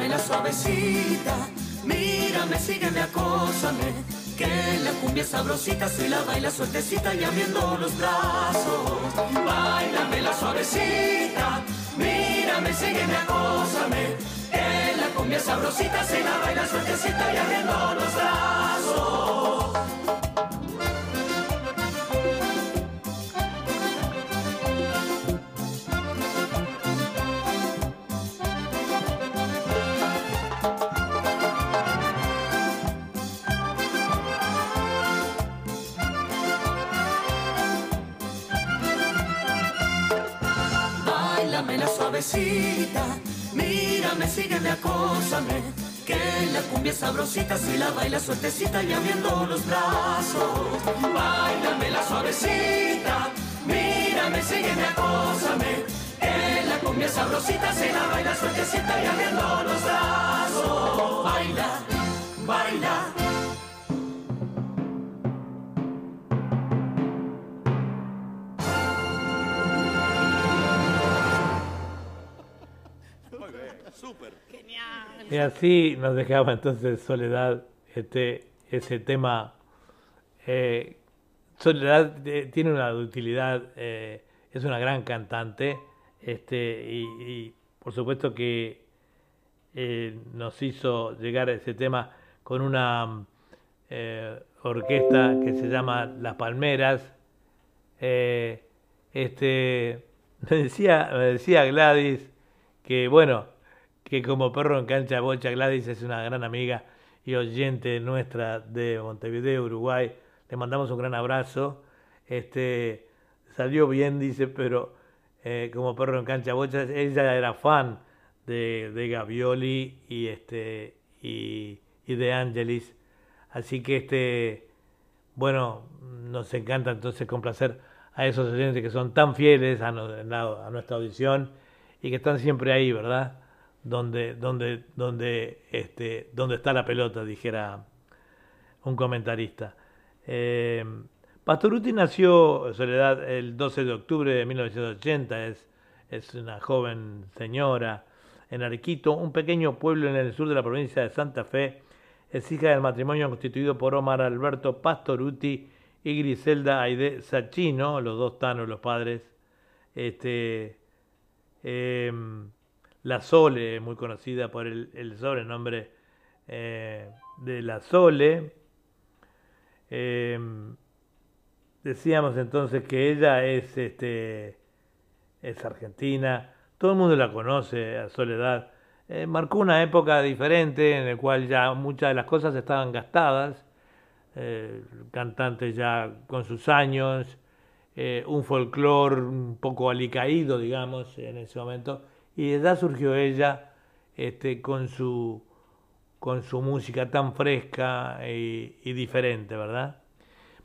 La suavecita. Mírame, sígueme, acósame, que la cumbia sabrosita se la baila suertecita y abriendo los brazos. Bailame la suavecita Mírame, sígueme, acósame. Que la cumbia sabrosita se la baila suertecita y abriendo los brazos. Sabrosita si la baila suertecita y abriendo los brazos. Bailame la suavecita. Mírame, sígueme, acósame. Que la cumbia sabrosita si la baila suertecita y abriendo los brazos. Baila, baila. Así nos dejaba entonces Soledad este, ese tema. Eh, Soledad eh, tiene una utilidad, eh, es una gran cantante este, y, por supuesto que nos hizo llegar ese tema con una orquesta que se llama Las Palmeras. este, *laughs* me decía, me decía Gladys que bueno, que como perro en cancha bocha, Gladys es una gran amiga y oyente nuestra de Montevideo, Uruguay. Le mandamos un gran abrazo. Este, salió bien, dice, pero eh, como perro en cancha bocha, ella era fan de, de Gavioli y, este, y, de Angelis. Así que, este, bueno, nos encanta entonces complacer a esos oyentes que son tan fieles a, a nuestra audición y que están siempre ahí, ¿verdad? Donde, donde, donde, este, donde está la pelota, dijera un comentarista. Eh, Pastoruti nació, Soledad, el 12 de octubre de 1980, es, es una joven señora en Arequito, un pequeño pueblo en el sur de la provincia de Santa Fe. Es hija del matrimonio constituido por Omar Alberto Pastoruti y Griselda Aide Sachino, los dos tanos, los padres. Este, eh, la Sole, muy conocida por el, sobrenombre eh, de La Sole. Eh, decíamos entonces que ella es, este, es argentina, todo el mundo la conoce a Soledad. Eh, marcó una época diferente en la cual ya muchas de las cosas estaban gastadas, cantante ya con sus años, un folclore un poco alicaído, digamos, en ese momento y de surgió ella este, con, su, con su música tan fresca y, diferente, ¿verdad?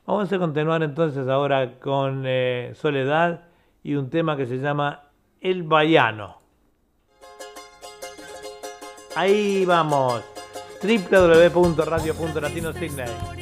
Vamos a continuar entonces ahora con eh, Soledad y un tema que se llama El Bayano. Ahí vamos, www.radio.latinosignet.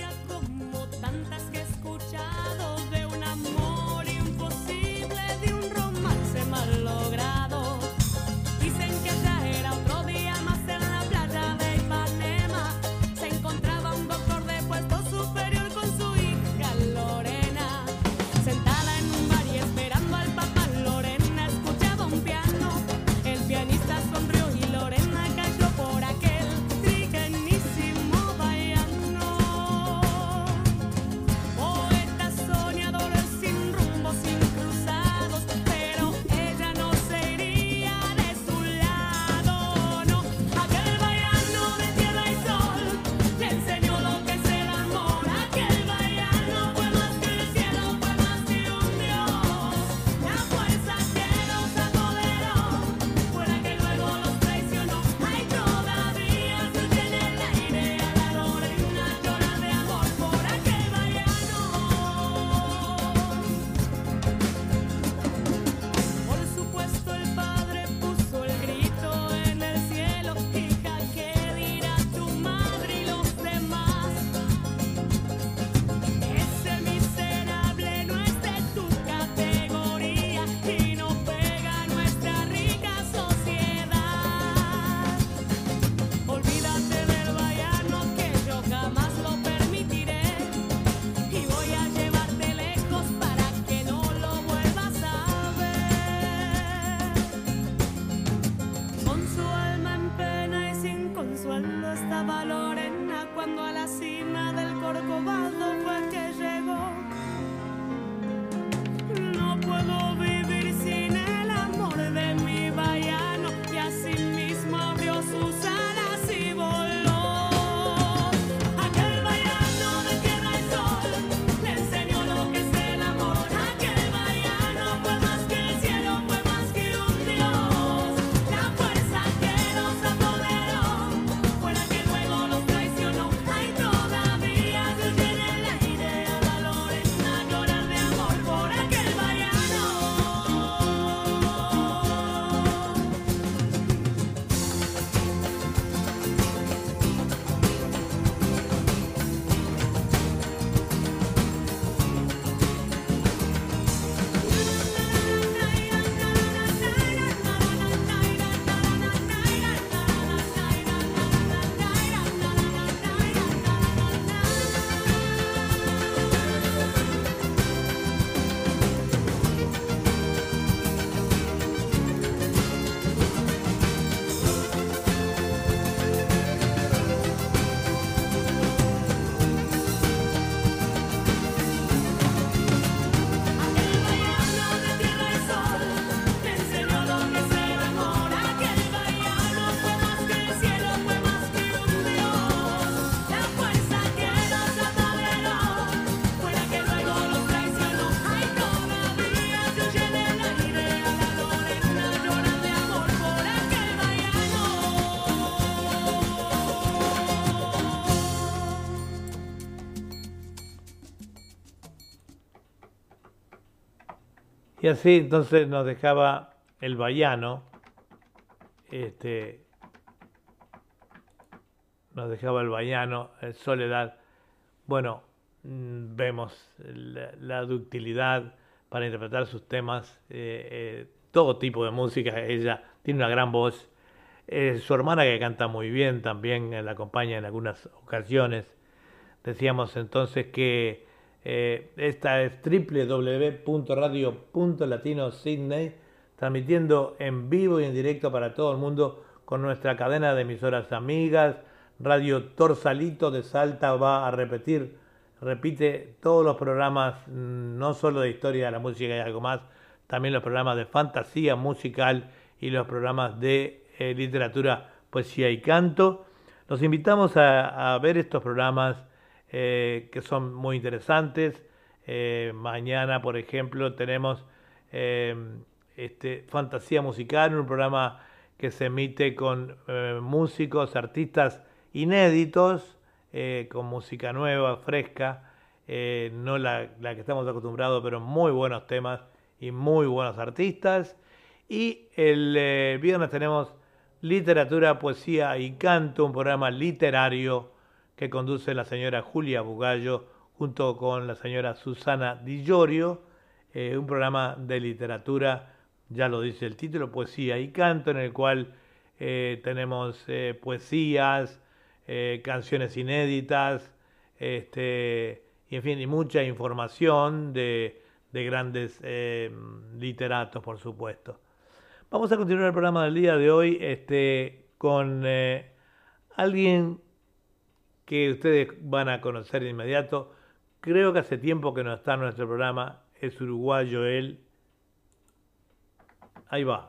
así entonces nos dejaba el Bayano, este, nos dejaba el Bayano, el Soledad. Bueno, mm, vemos la, ductilidad para interpretar sus temas, eh, eh, todo tipo de música. Ella tiene una gran voz. su hermana que canta muy bien también la acompaña en algunas ocasiones. Decíamos entonces que eh, esta es www.radio.latino transmitiendo en vivo y en directo para todo el mundo con nuestra cadena de emisoras amigas. Radio Torsalito de Salta va a repetir, repite todos los programas, mm, no solo de historia de la música y algo más, también los programas de fantasía musical y los programas de eh, literatura, poesía y canto. Los invitamos a ver estos programas eh, que son muy interesantes. Eh, mañana, por ejemplo, tenemos eh, este, Fantasía Musical, un programa que se emite con músicos, artistas inéditos, con música nueva, fresca, no la, la, que estamos acostumbrados, pero muy buenos temas y muy buenos artistas. Y el viernes tenemos literatura, poesía y canto, un programa literario que conduce la señora Julia Bugallo junto con la señora Susana Di Giorgio, eh, un programa de literatura, ya lo dice el título, poesía y canto, en el cual eh, tenemos eh, poesías, canciones inéditas, este, y en fin, y mucha información de, de grandes literatos, por supuesto. Vamos a continuar el programa del día de hoy este, con alguien que ustedes van a conocer de inmediato. Creo que hace tiempo que no está en nuestro programa, es uruguayo él. Ahí va.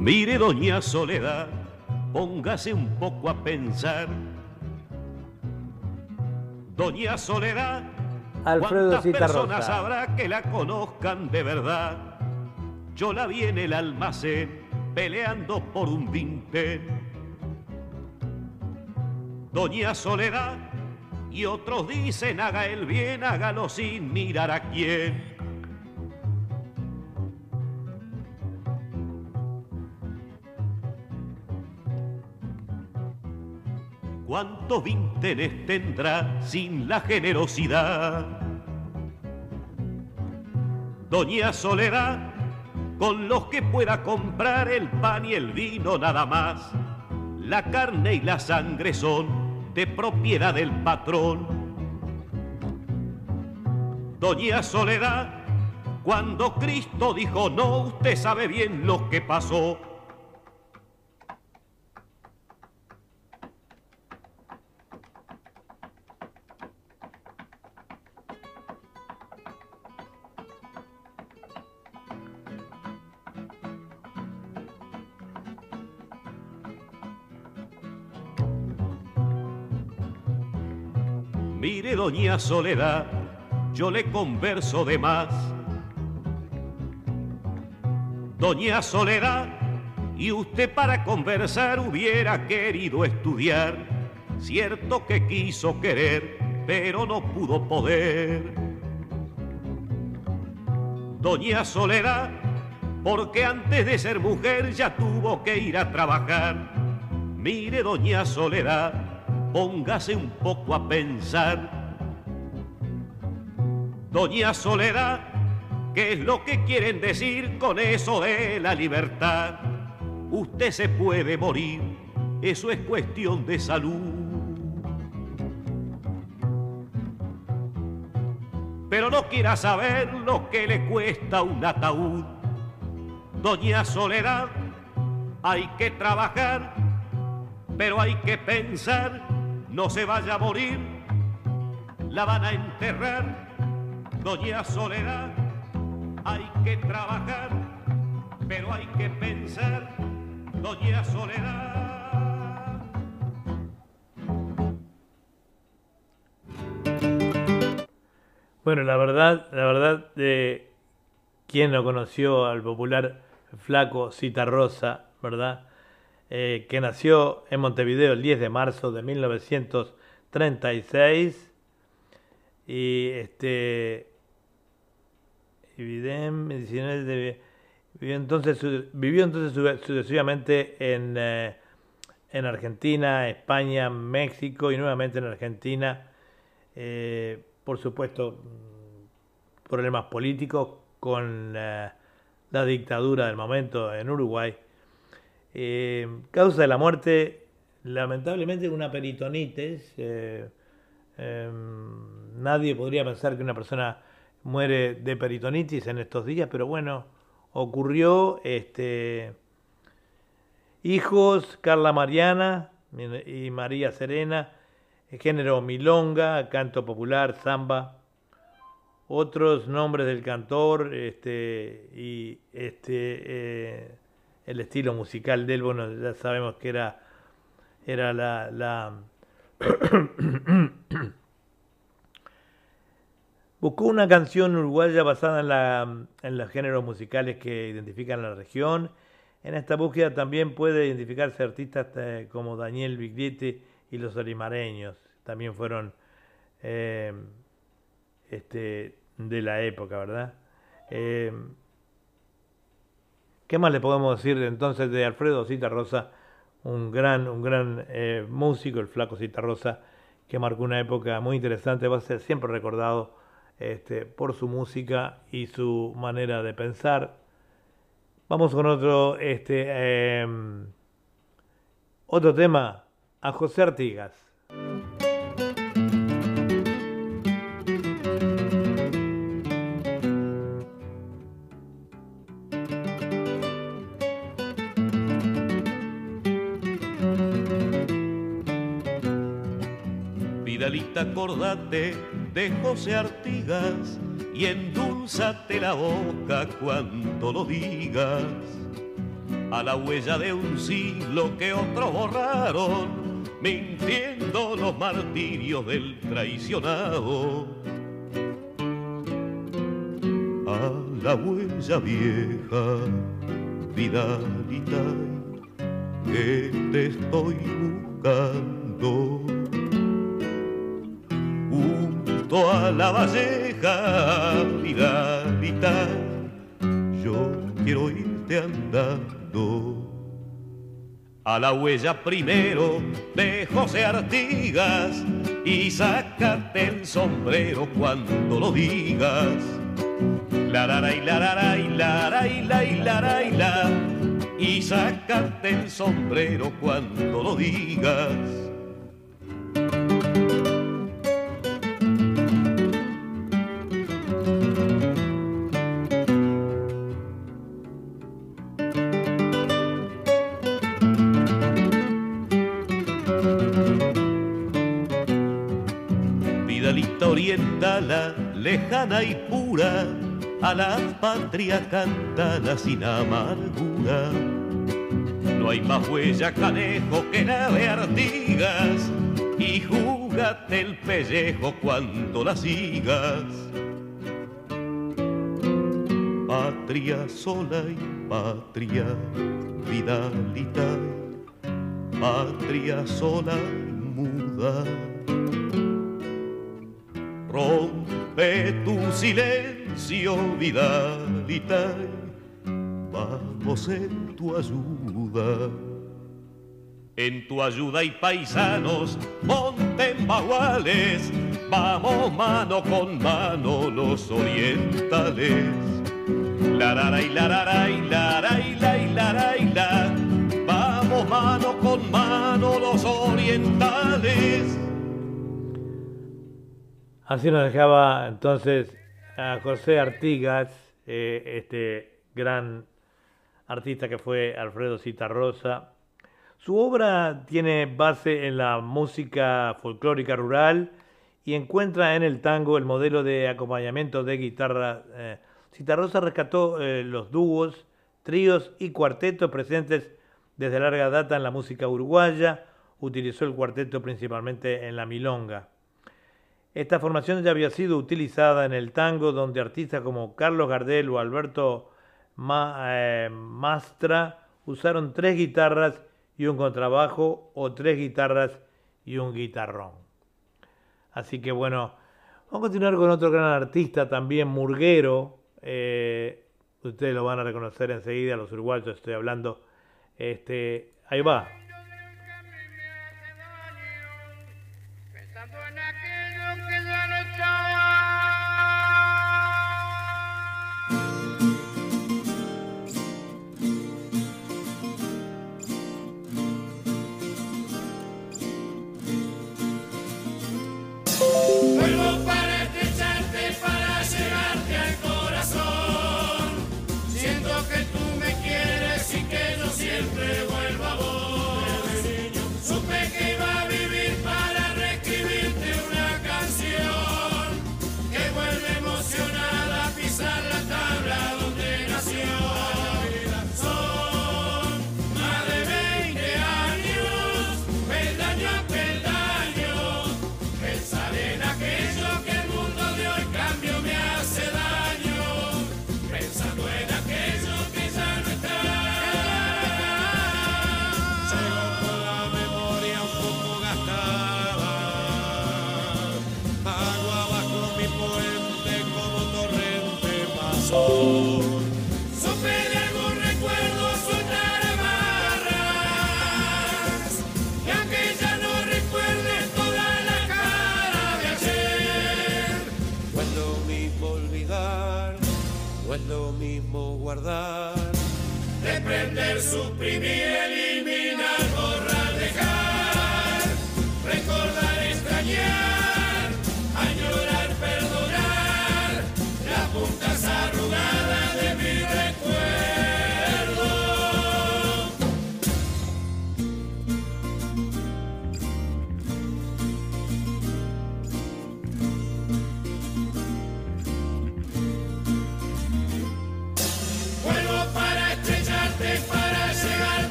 Mire, doña Soledad póngase un poco a pensar. Doña Soledad, Alfredo ¿cuántas personas habrá que la conozcan de verdad? Yo la vi en el almacén peleando por un vintén. Doña Soledad, y otros dicen haga el bien, hágalo sin mirar a quién. ¿Cuántos vintenes tendrá sin la generosidad? Doña Soledad, con los que pueda comprar el pan y el vino nada más. La carne y la sangre son de propiedad del patrón. Doña Soledad, cuando Cristo dijo no, usted sabe bien lo que pasó doña Soledad, yo le converso de más. Doña Soledad, y usted para conversar hubiera querido estudiar. Cierto que quiso querer, pero no pudo poder. Doña Soledad, porque antes de ser mujer ya tuvo que ir a trabajar. Mire, doña Soledad, póngase un poco a pensar Doña Soledad, ¿qué es lo que quieren decir con eso de la libertad? Usted se puede morir, eso es cuestión de salud. Pero no quiera saber lo que le cuesta un ataúd. Doña Soledad, hay que trabajar, pero hay que pensar, no se vaya a morir, la van a enterrar Doña Soledad, hay que trabajar, pero hay que pensar, Doña Soledad. Bueno, la verdad, la verdad, de quien no conoció al popular flaco Citarrosa, ¿verdad? Eh, que nació en Montevideo el 10 de marzo de 1936 y este vivió entonces vivió entonces sucesivamente en, eh, en Argentina, España, México y nuevamente en Argentina. Eh, por supuesto, problemas políticos con la, dictadura del momento en Uruguay. Eh, causa de la muerte, lamentablemente, una peritonitis. Eh, em, nadie podría pensar que una persona muere de peritonitis en estos días, pero bueno, ocurrió. Este, hijos, Carla Mariana y María Serena, género milonga, canto popular, samba, otros nombres del cantor este, y este, eh, el estilo musical de él, bueno, ya sabemos que era, era la... la *clears throat* Buscó una canción uruguaya basada en, los géneros musicales que identifican la región. En esta búsqueda también puede identificarse artistas eh, como Daniel Biglietti y los olimareños también fueron eh, este, de la época, ¿verdad? Eh, ¿Qué más le podemos decir entonces de Alfredo Cita Rosa? Un gran, un gran eh, músico, el flaco Cita Rosa, que marcó una época muy interesante, va a ser siempre recordado este, por su música y su manera de pensar. Vamos con otro, este, otro tema, a José Artigas. Acordate de José Artigas y endulzate la boca cuando lo digas. A la huella de un siglo que otros borraron, mintiendo los martirios del traicionado. A la huella vieja, vidalita, que te estoy buscando a la valleja piladita, yo quiero irte andando. A la huella primero de José Artigas y sacate el sombrero cuando lo digas. La la y la la y la la y la y la la y sacate el sombrero cuando lo digas. Lejana y pura, a la patria cantana sin amargura. No hay más huella canejo que la de Artigas, y júgate el pellejo cuando la sigas. Patria sola y patria vidalita, patria sola y muda rompe tu silencio, Vidalita, vamos en tu ayuda. En tu ayuda y paisanos, monten baguales, vamos mano con mano los orientales. La la y la la y la la y la y la vamos mano con mano los orientales. Así nos dejaba entonces a José Artigas, eh, este gran artista que fue Alfredo Citarrosa. Su obra tiene base en la música folclórica rural y encuentra en el tango el modelo de acompañamiento de guitarra. Eh, Citarrosa rescató eh, los dúos, tríos y cuartetos presentes desde larga data en la música uruguaya. Utilizó el cuarteto principalmente en la milonga. Esta formación ya había sido utilizada en el tango, donde artistas como Carlos Gardel o Alberto eh, Mastra usaron tres guitarras y un contrabajo o tres guitarras y un guitarrón. Así que bueno, vamos a continuar con otro gran artista también, Murguero. Eh, ustedes lo van a reconocer enseguida, los uruguayos estoy hablando. Este, ahí va.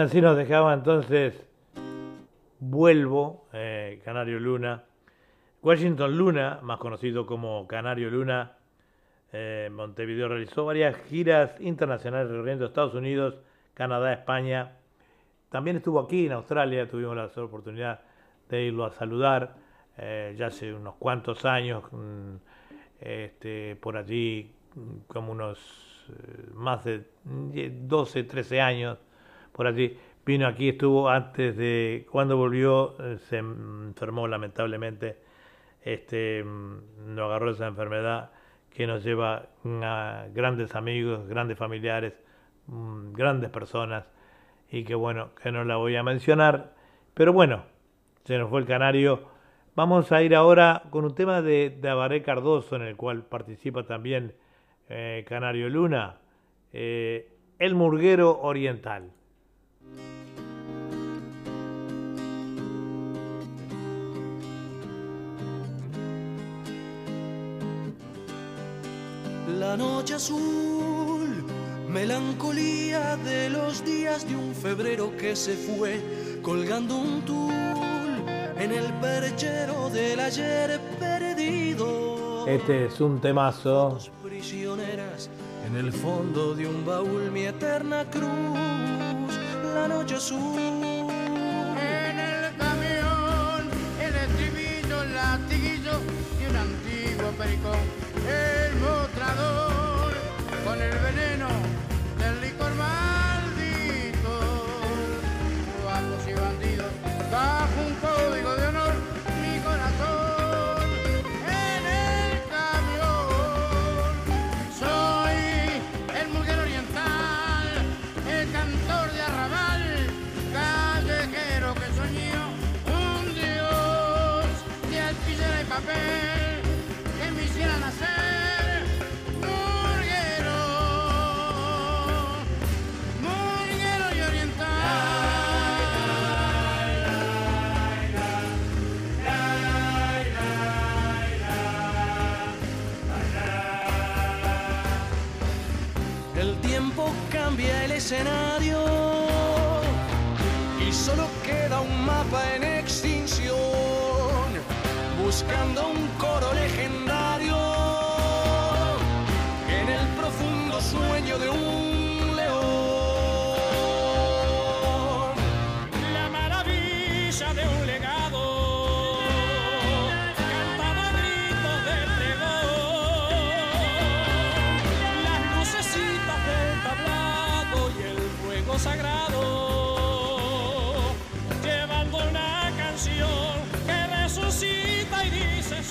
Así nos dejaba entonces Vuelvo, eh, Canario Luna. Washington Luna, más conocido como Canario Luna, eh, Montevideo realizó varias giras internacionales recorriendo Estados Unidos, Canadá, España. También estuvo aquí en Australia, tuvimos la oportunidad de irlo a saludar eh, ya hace unos cuantos años, mm, este, por allí como unos más de 12, 13 años por allí. Vino aquí, estuvo antes de, cuando volvió, eh, se enfermó lamentablemente, este, mm, nos agarró esa enfermedad que nos lleva a grandes amigos, grandes familiares, mm, grandes personas, y que bueno, que no la voy a mencionar, pero bueno, se nos fue el canario. Vamos a ir ahora con un tema de, de Abaré Cardoso, en el cual participa también eh, Canario Luna, eh, El Murguero Oriental. La noche azul, melancolía de los días de un febrero que se fue, colgando un tul en el perchero del ayer perdido. Este es un temazo. Prisioneras en el fondo de un baúl, mi eterna cruz, la noche azul.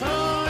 Y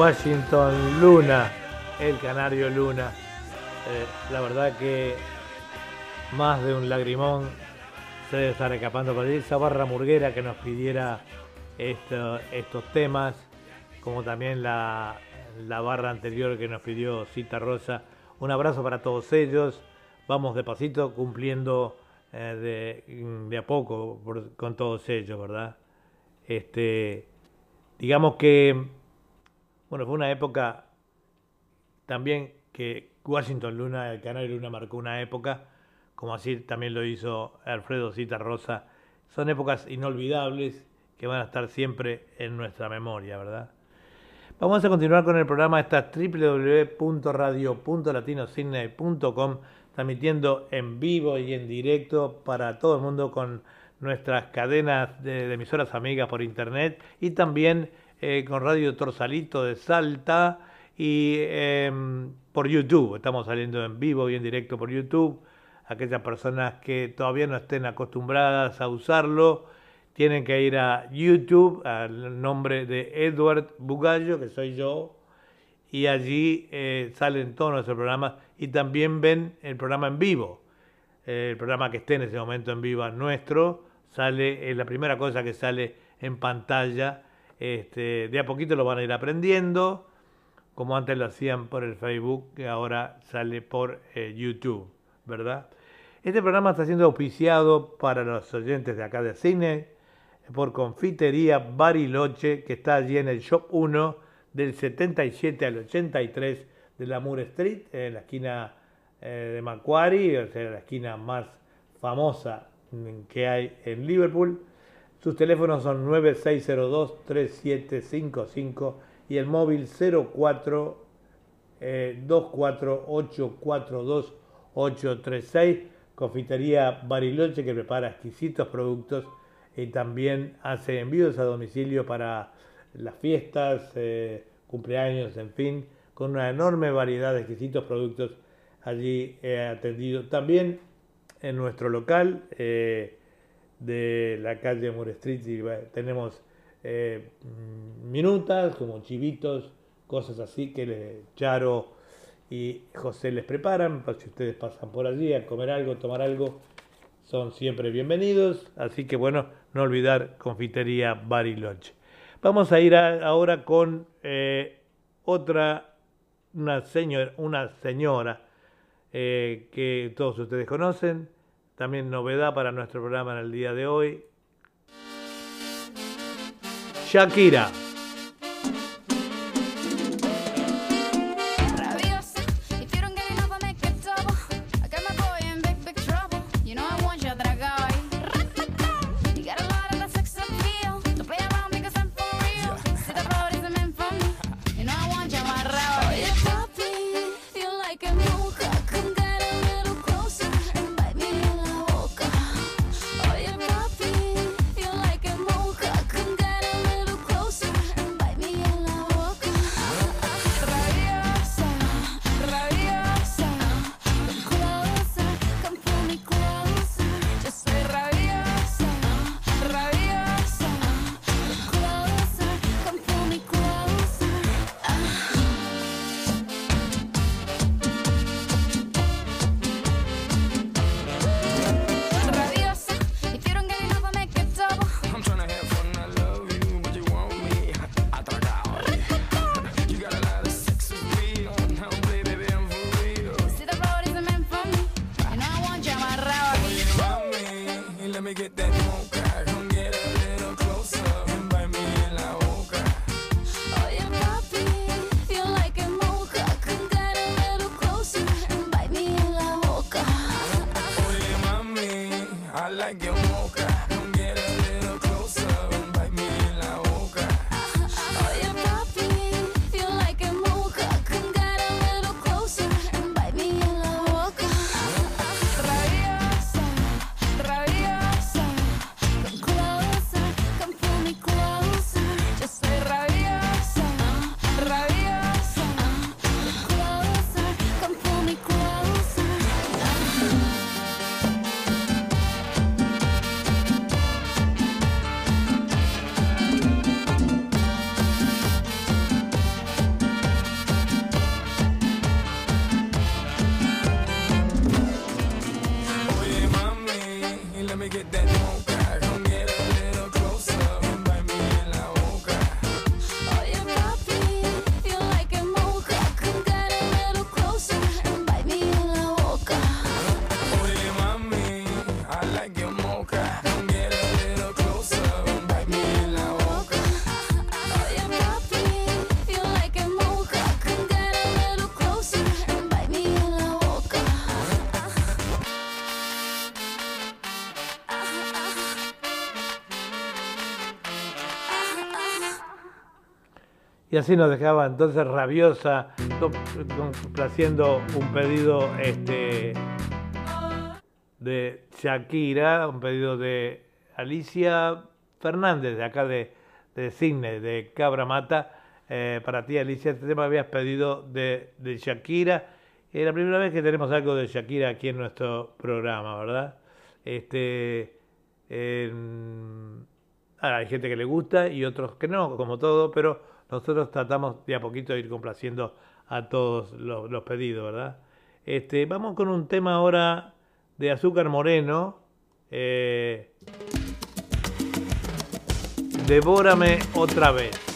Washington Luna, el canario Luna. Eh, la verdad que más de un lagrimón se debe estar escapando por. Esa barra murguera que nos pidiera esto- estos temas, como también la, la barra anterior que nos pidió Cita Rosa. Un abrazo para todos ellos. Vamos de pasito cumpliendo eh, de, de a poco con todos ellos, ¿verdad? Este, digamos que bueno, fue una época también que Washington Luna, el Canario Luna marcó una época, como así también lo hizo Alfredo Cita Rosa. Son épocas inolvidables que van a estar siempre en nuestra memoria, ¿verdad? Vamos a continuar con el programa, está www.radio.latinosigney.com, transmitiendo en vivo y en directo para todo el mundo con nuestras cadenas de, de emisoras amigas por internet y también eh, con Radio Torsalito de Salta y em, por YouTube. Estamos saliendo en vivo y en directo por YouTube. Aquellas personas que todavía no estén acostumbradas a usarlo, tienen que ir a YouTube, al nombre de Edward Bugallo, que soy yo, y allí eh, salen todos nuestros programas y también ven el programa en vivo. el programa que esté en ese momento en vivo nuestro, sale, la primera cosa que sale en pantalla. Este, de a poquito lo van a ir aprendiendo, como antes lo hacían por el Facebook, que ahora sale por eh, YouTube, ¿verdad? Este programa está siendo auspiciado para los oyentes de acá de cine por Confitería Bariloche, que está allí en el Shop 1 del 77 al 83 de la Moore Street, en la esquina eh, de Macquarie, o sea, la esquina más famosa que hay en Liverpool. Sus teléfonos son 9602-3755 y el móvil 04 eh, 24842 Confitería Bariloche que prepara exquisitos productos y también hace envíos a domicilio para las fiestas, eh, cumpleaños, en fin, con una enorme variedad de exquisitos productos allí he atendido. También en nuestro local eh, de la calle Moore Street tenemos eh, minutas como chivitos, cosas así que le, Charo y José les preparan, para si ustedes pasan por allí a comer algo, tomar algo, son siempre bienvenidos. Así que bueno, no olvidar Confitería Bariloche. Vamos a ir ahora con eh, otra, una, señora, una señora eh, que todos ustedes conocen, también novedad para nuestro programa en el día de hoy. Shakira. Y así nos dejaba entonces rabiosa, complaciendo un pedido este, de Shakira, un pedido de Alicia Fernández, de acá de, de Cine, de Cabra Mata. Eh, para ti, Alicia, este tema habías pedido de, de Shakira. Es la primera vez que tenemos algo de Shakira aquí en nuestro programa, ¿verdad? Este, hay gente que le gusta y otros que no, como todo, pero nosotros tratamos de a poquito de ir complaciendo a todos los, pedidos, ¿verdad? Este, vamos con un tema ahora de Azúcar Moreno. Eh, devórame otra vez.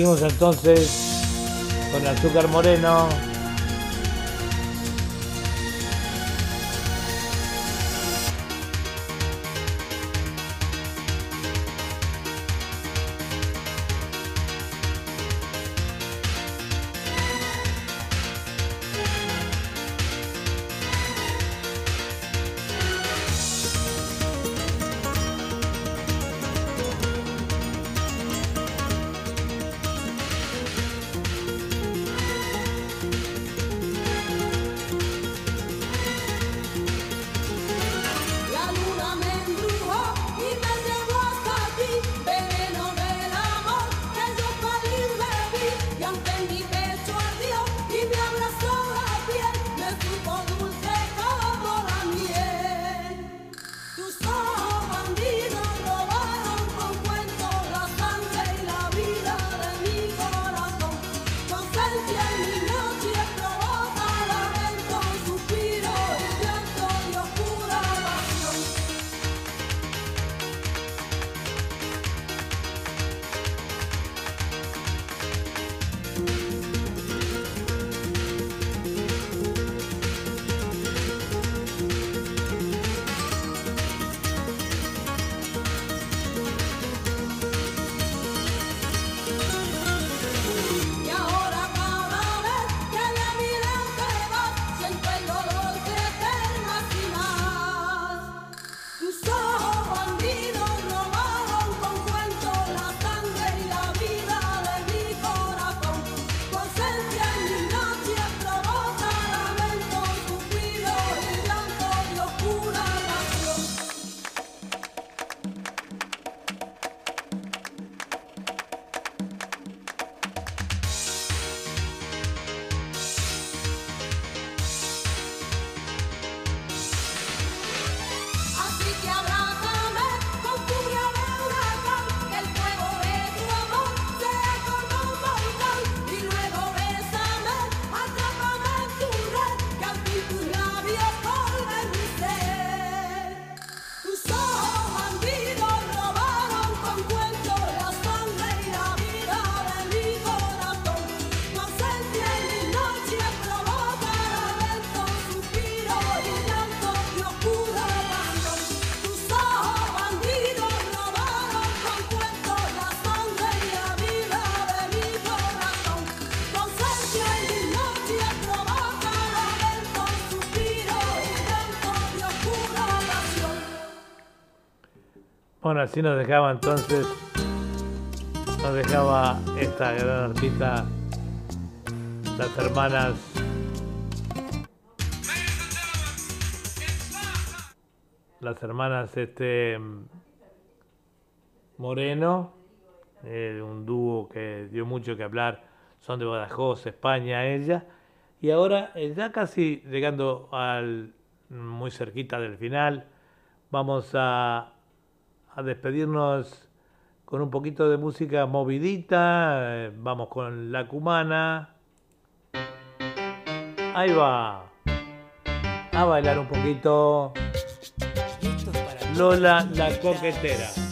Seguimos entonces con azúcar moreno. Bueno, así nos dejaba entonces, nos dejaba esta gran artista, las hermanas. Las hermanas este Moreno, eh, un dúo que dio mucho que hablar, son de Badajoz, España, ella, y ahora eh, ya casi llegando al muy cerquita del final, vamos a a despedirnos con un poquito de música movidita. Eh, vamos con la cumana. Ahí va. A bailar un poquito. Lola la coquetera.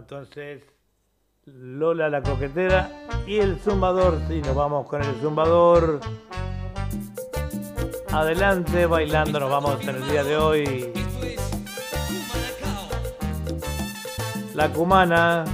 Entonces Lola la coquetera y el zumbador. Sí, nos vamos con el zumbador. Adelante, bailando, nos vamos en el día de hoy. La cumana.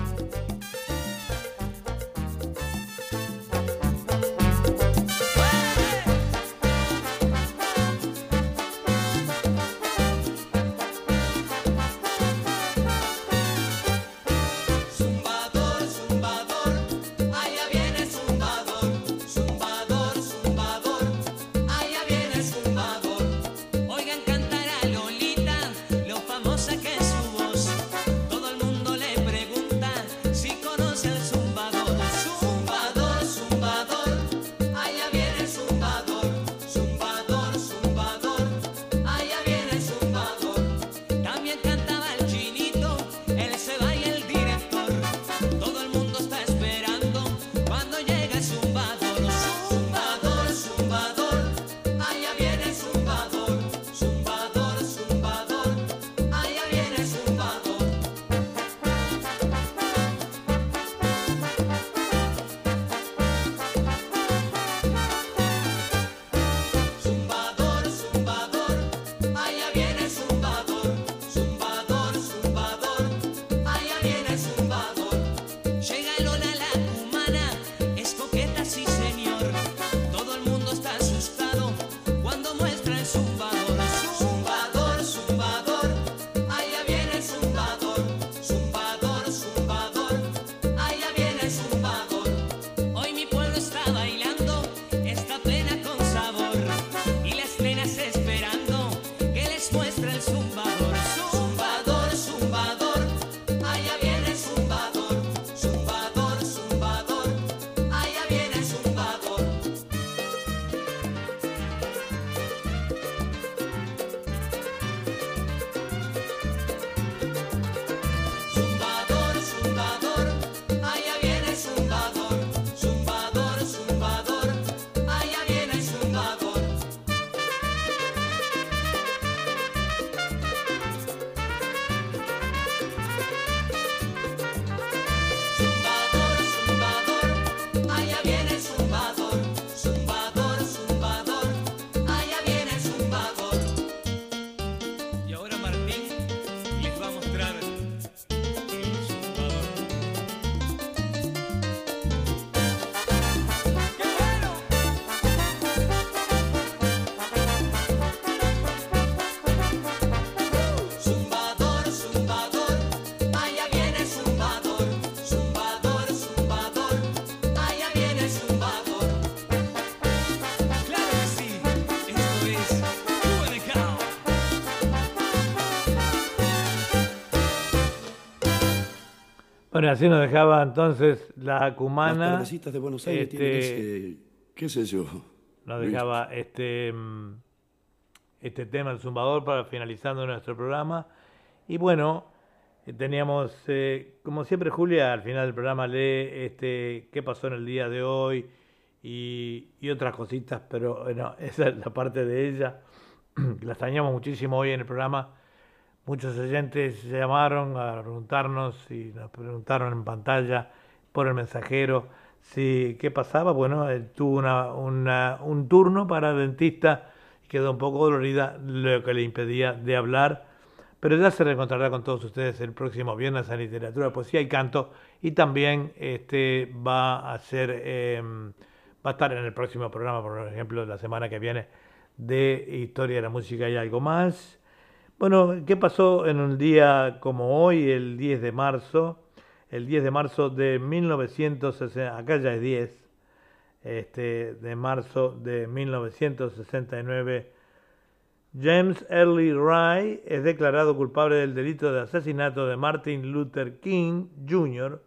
Bueno, así nos dejaba entonces la Las cumana. tardecitas de Buenos Aires este, tienen ese, qué sé yo. Nos dejaba este, mm, este tema, el zumbador, para finalizando nuestro programa. Y bueno, eh, teníamos, eh, como siempre, Julia al final del programa lee este, qué pasó en el día de hoy y, y otras cositas, pero bueno, *laughs* esa es la parte de ella. *clears throat* La extrañamos muchísimo hoy en el programa. Muchos oyentes llamaron a preguntarnos y nos preguntaron en pantalla por el mensajero si qué pasaba. Bueno, él tuvo una, una- un turno para dentista y quedó un poco dolorida, lo que le impedía de hablar. Pero ya se reencontrará con todos ustedes el próximo viernes en literatura, poesía y canto. Y también este va a ser, eh, va a estar en el próximo programa, por ejemplo, la semana que viene, de Historia de la Música y algo más. Bueno, ¿qué pasó en un día como hoy, el 10 de marzo? El 10 de marzo de 1960, acá ya es 10, este, de marzo de 1969, James Early Wright es declarado culpable del delito de asesinato de Martin Luther King Jr.,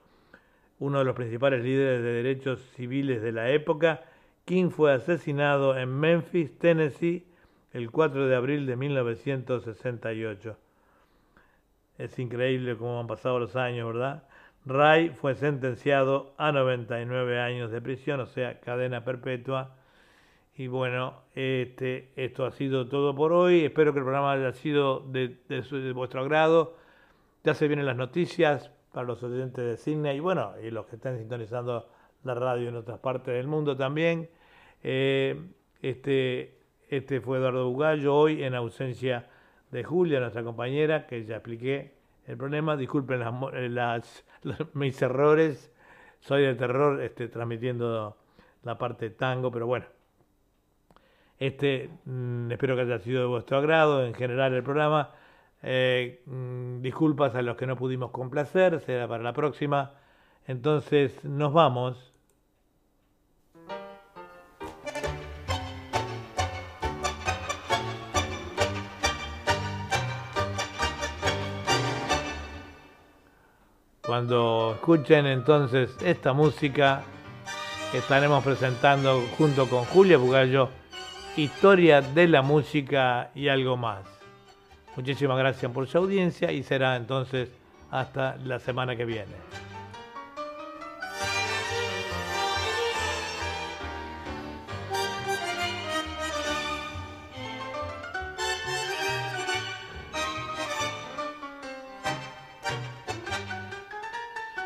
uno de los principales líderes de derechos civiles de la época. King fue asesinado en Memphis, Tennessee, el 4 de abril de 1968. Es increíble cómo han pasado los años, ¿verdad? Ray fue sentenciado a 99 años de prisión, o sea, cadena perpetua. Y bueno, este, esto ha sido todo por hoy. Espero que el programa haya sido de, su- vuestro agrado. Ya se vienen las noticias para los oyentes de Sydney y bueno, y los que están sintonizando la radio en otras partes del mundo también. Eh, este, este fue Eduardo Bugallo, hoy en ausencia de Julia, nuestra compañera, que ya expliqué el problema. Disculpen las, eh, las- mis errores, soy de terror este, transmitiendo la parte tango, pero bueno. Este, mm, espero que haya sido de vuestro agrado en general el programa. Eh, mm, disculpas a los que no pudimos complacer, será para la próxima. Entonces nos vamos. Cuando escuchen entonces esta música, estaremos presentando junto con Julia Bugallo historia de la música y algo más. Muchísimas gracias por su audiencia y será entonces hasta la semana que viene.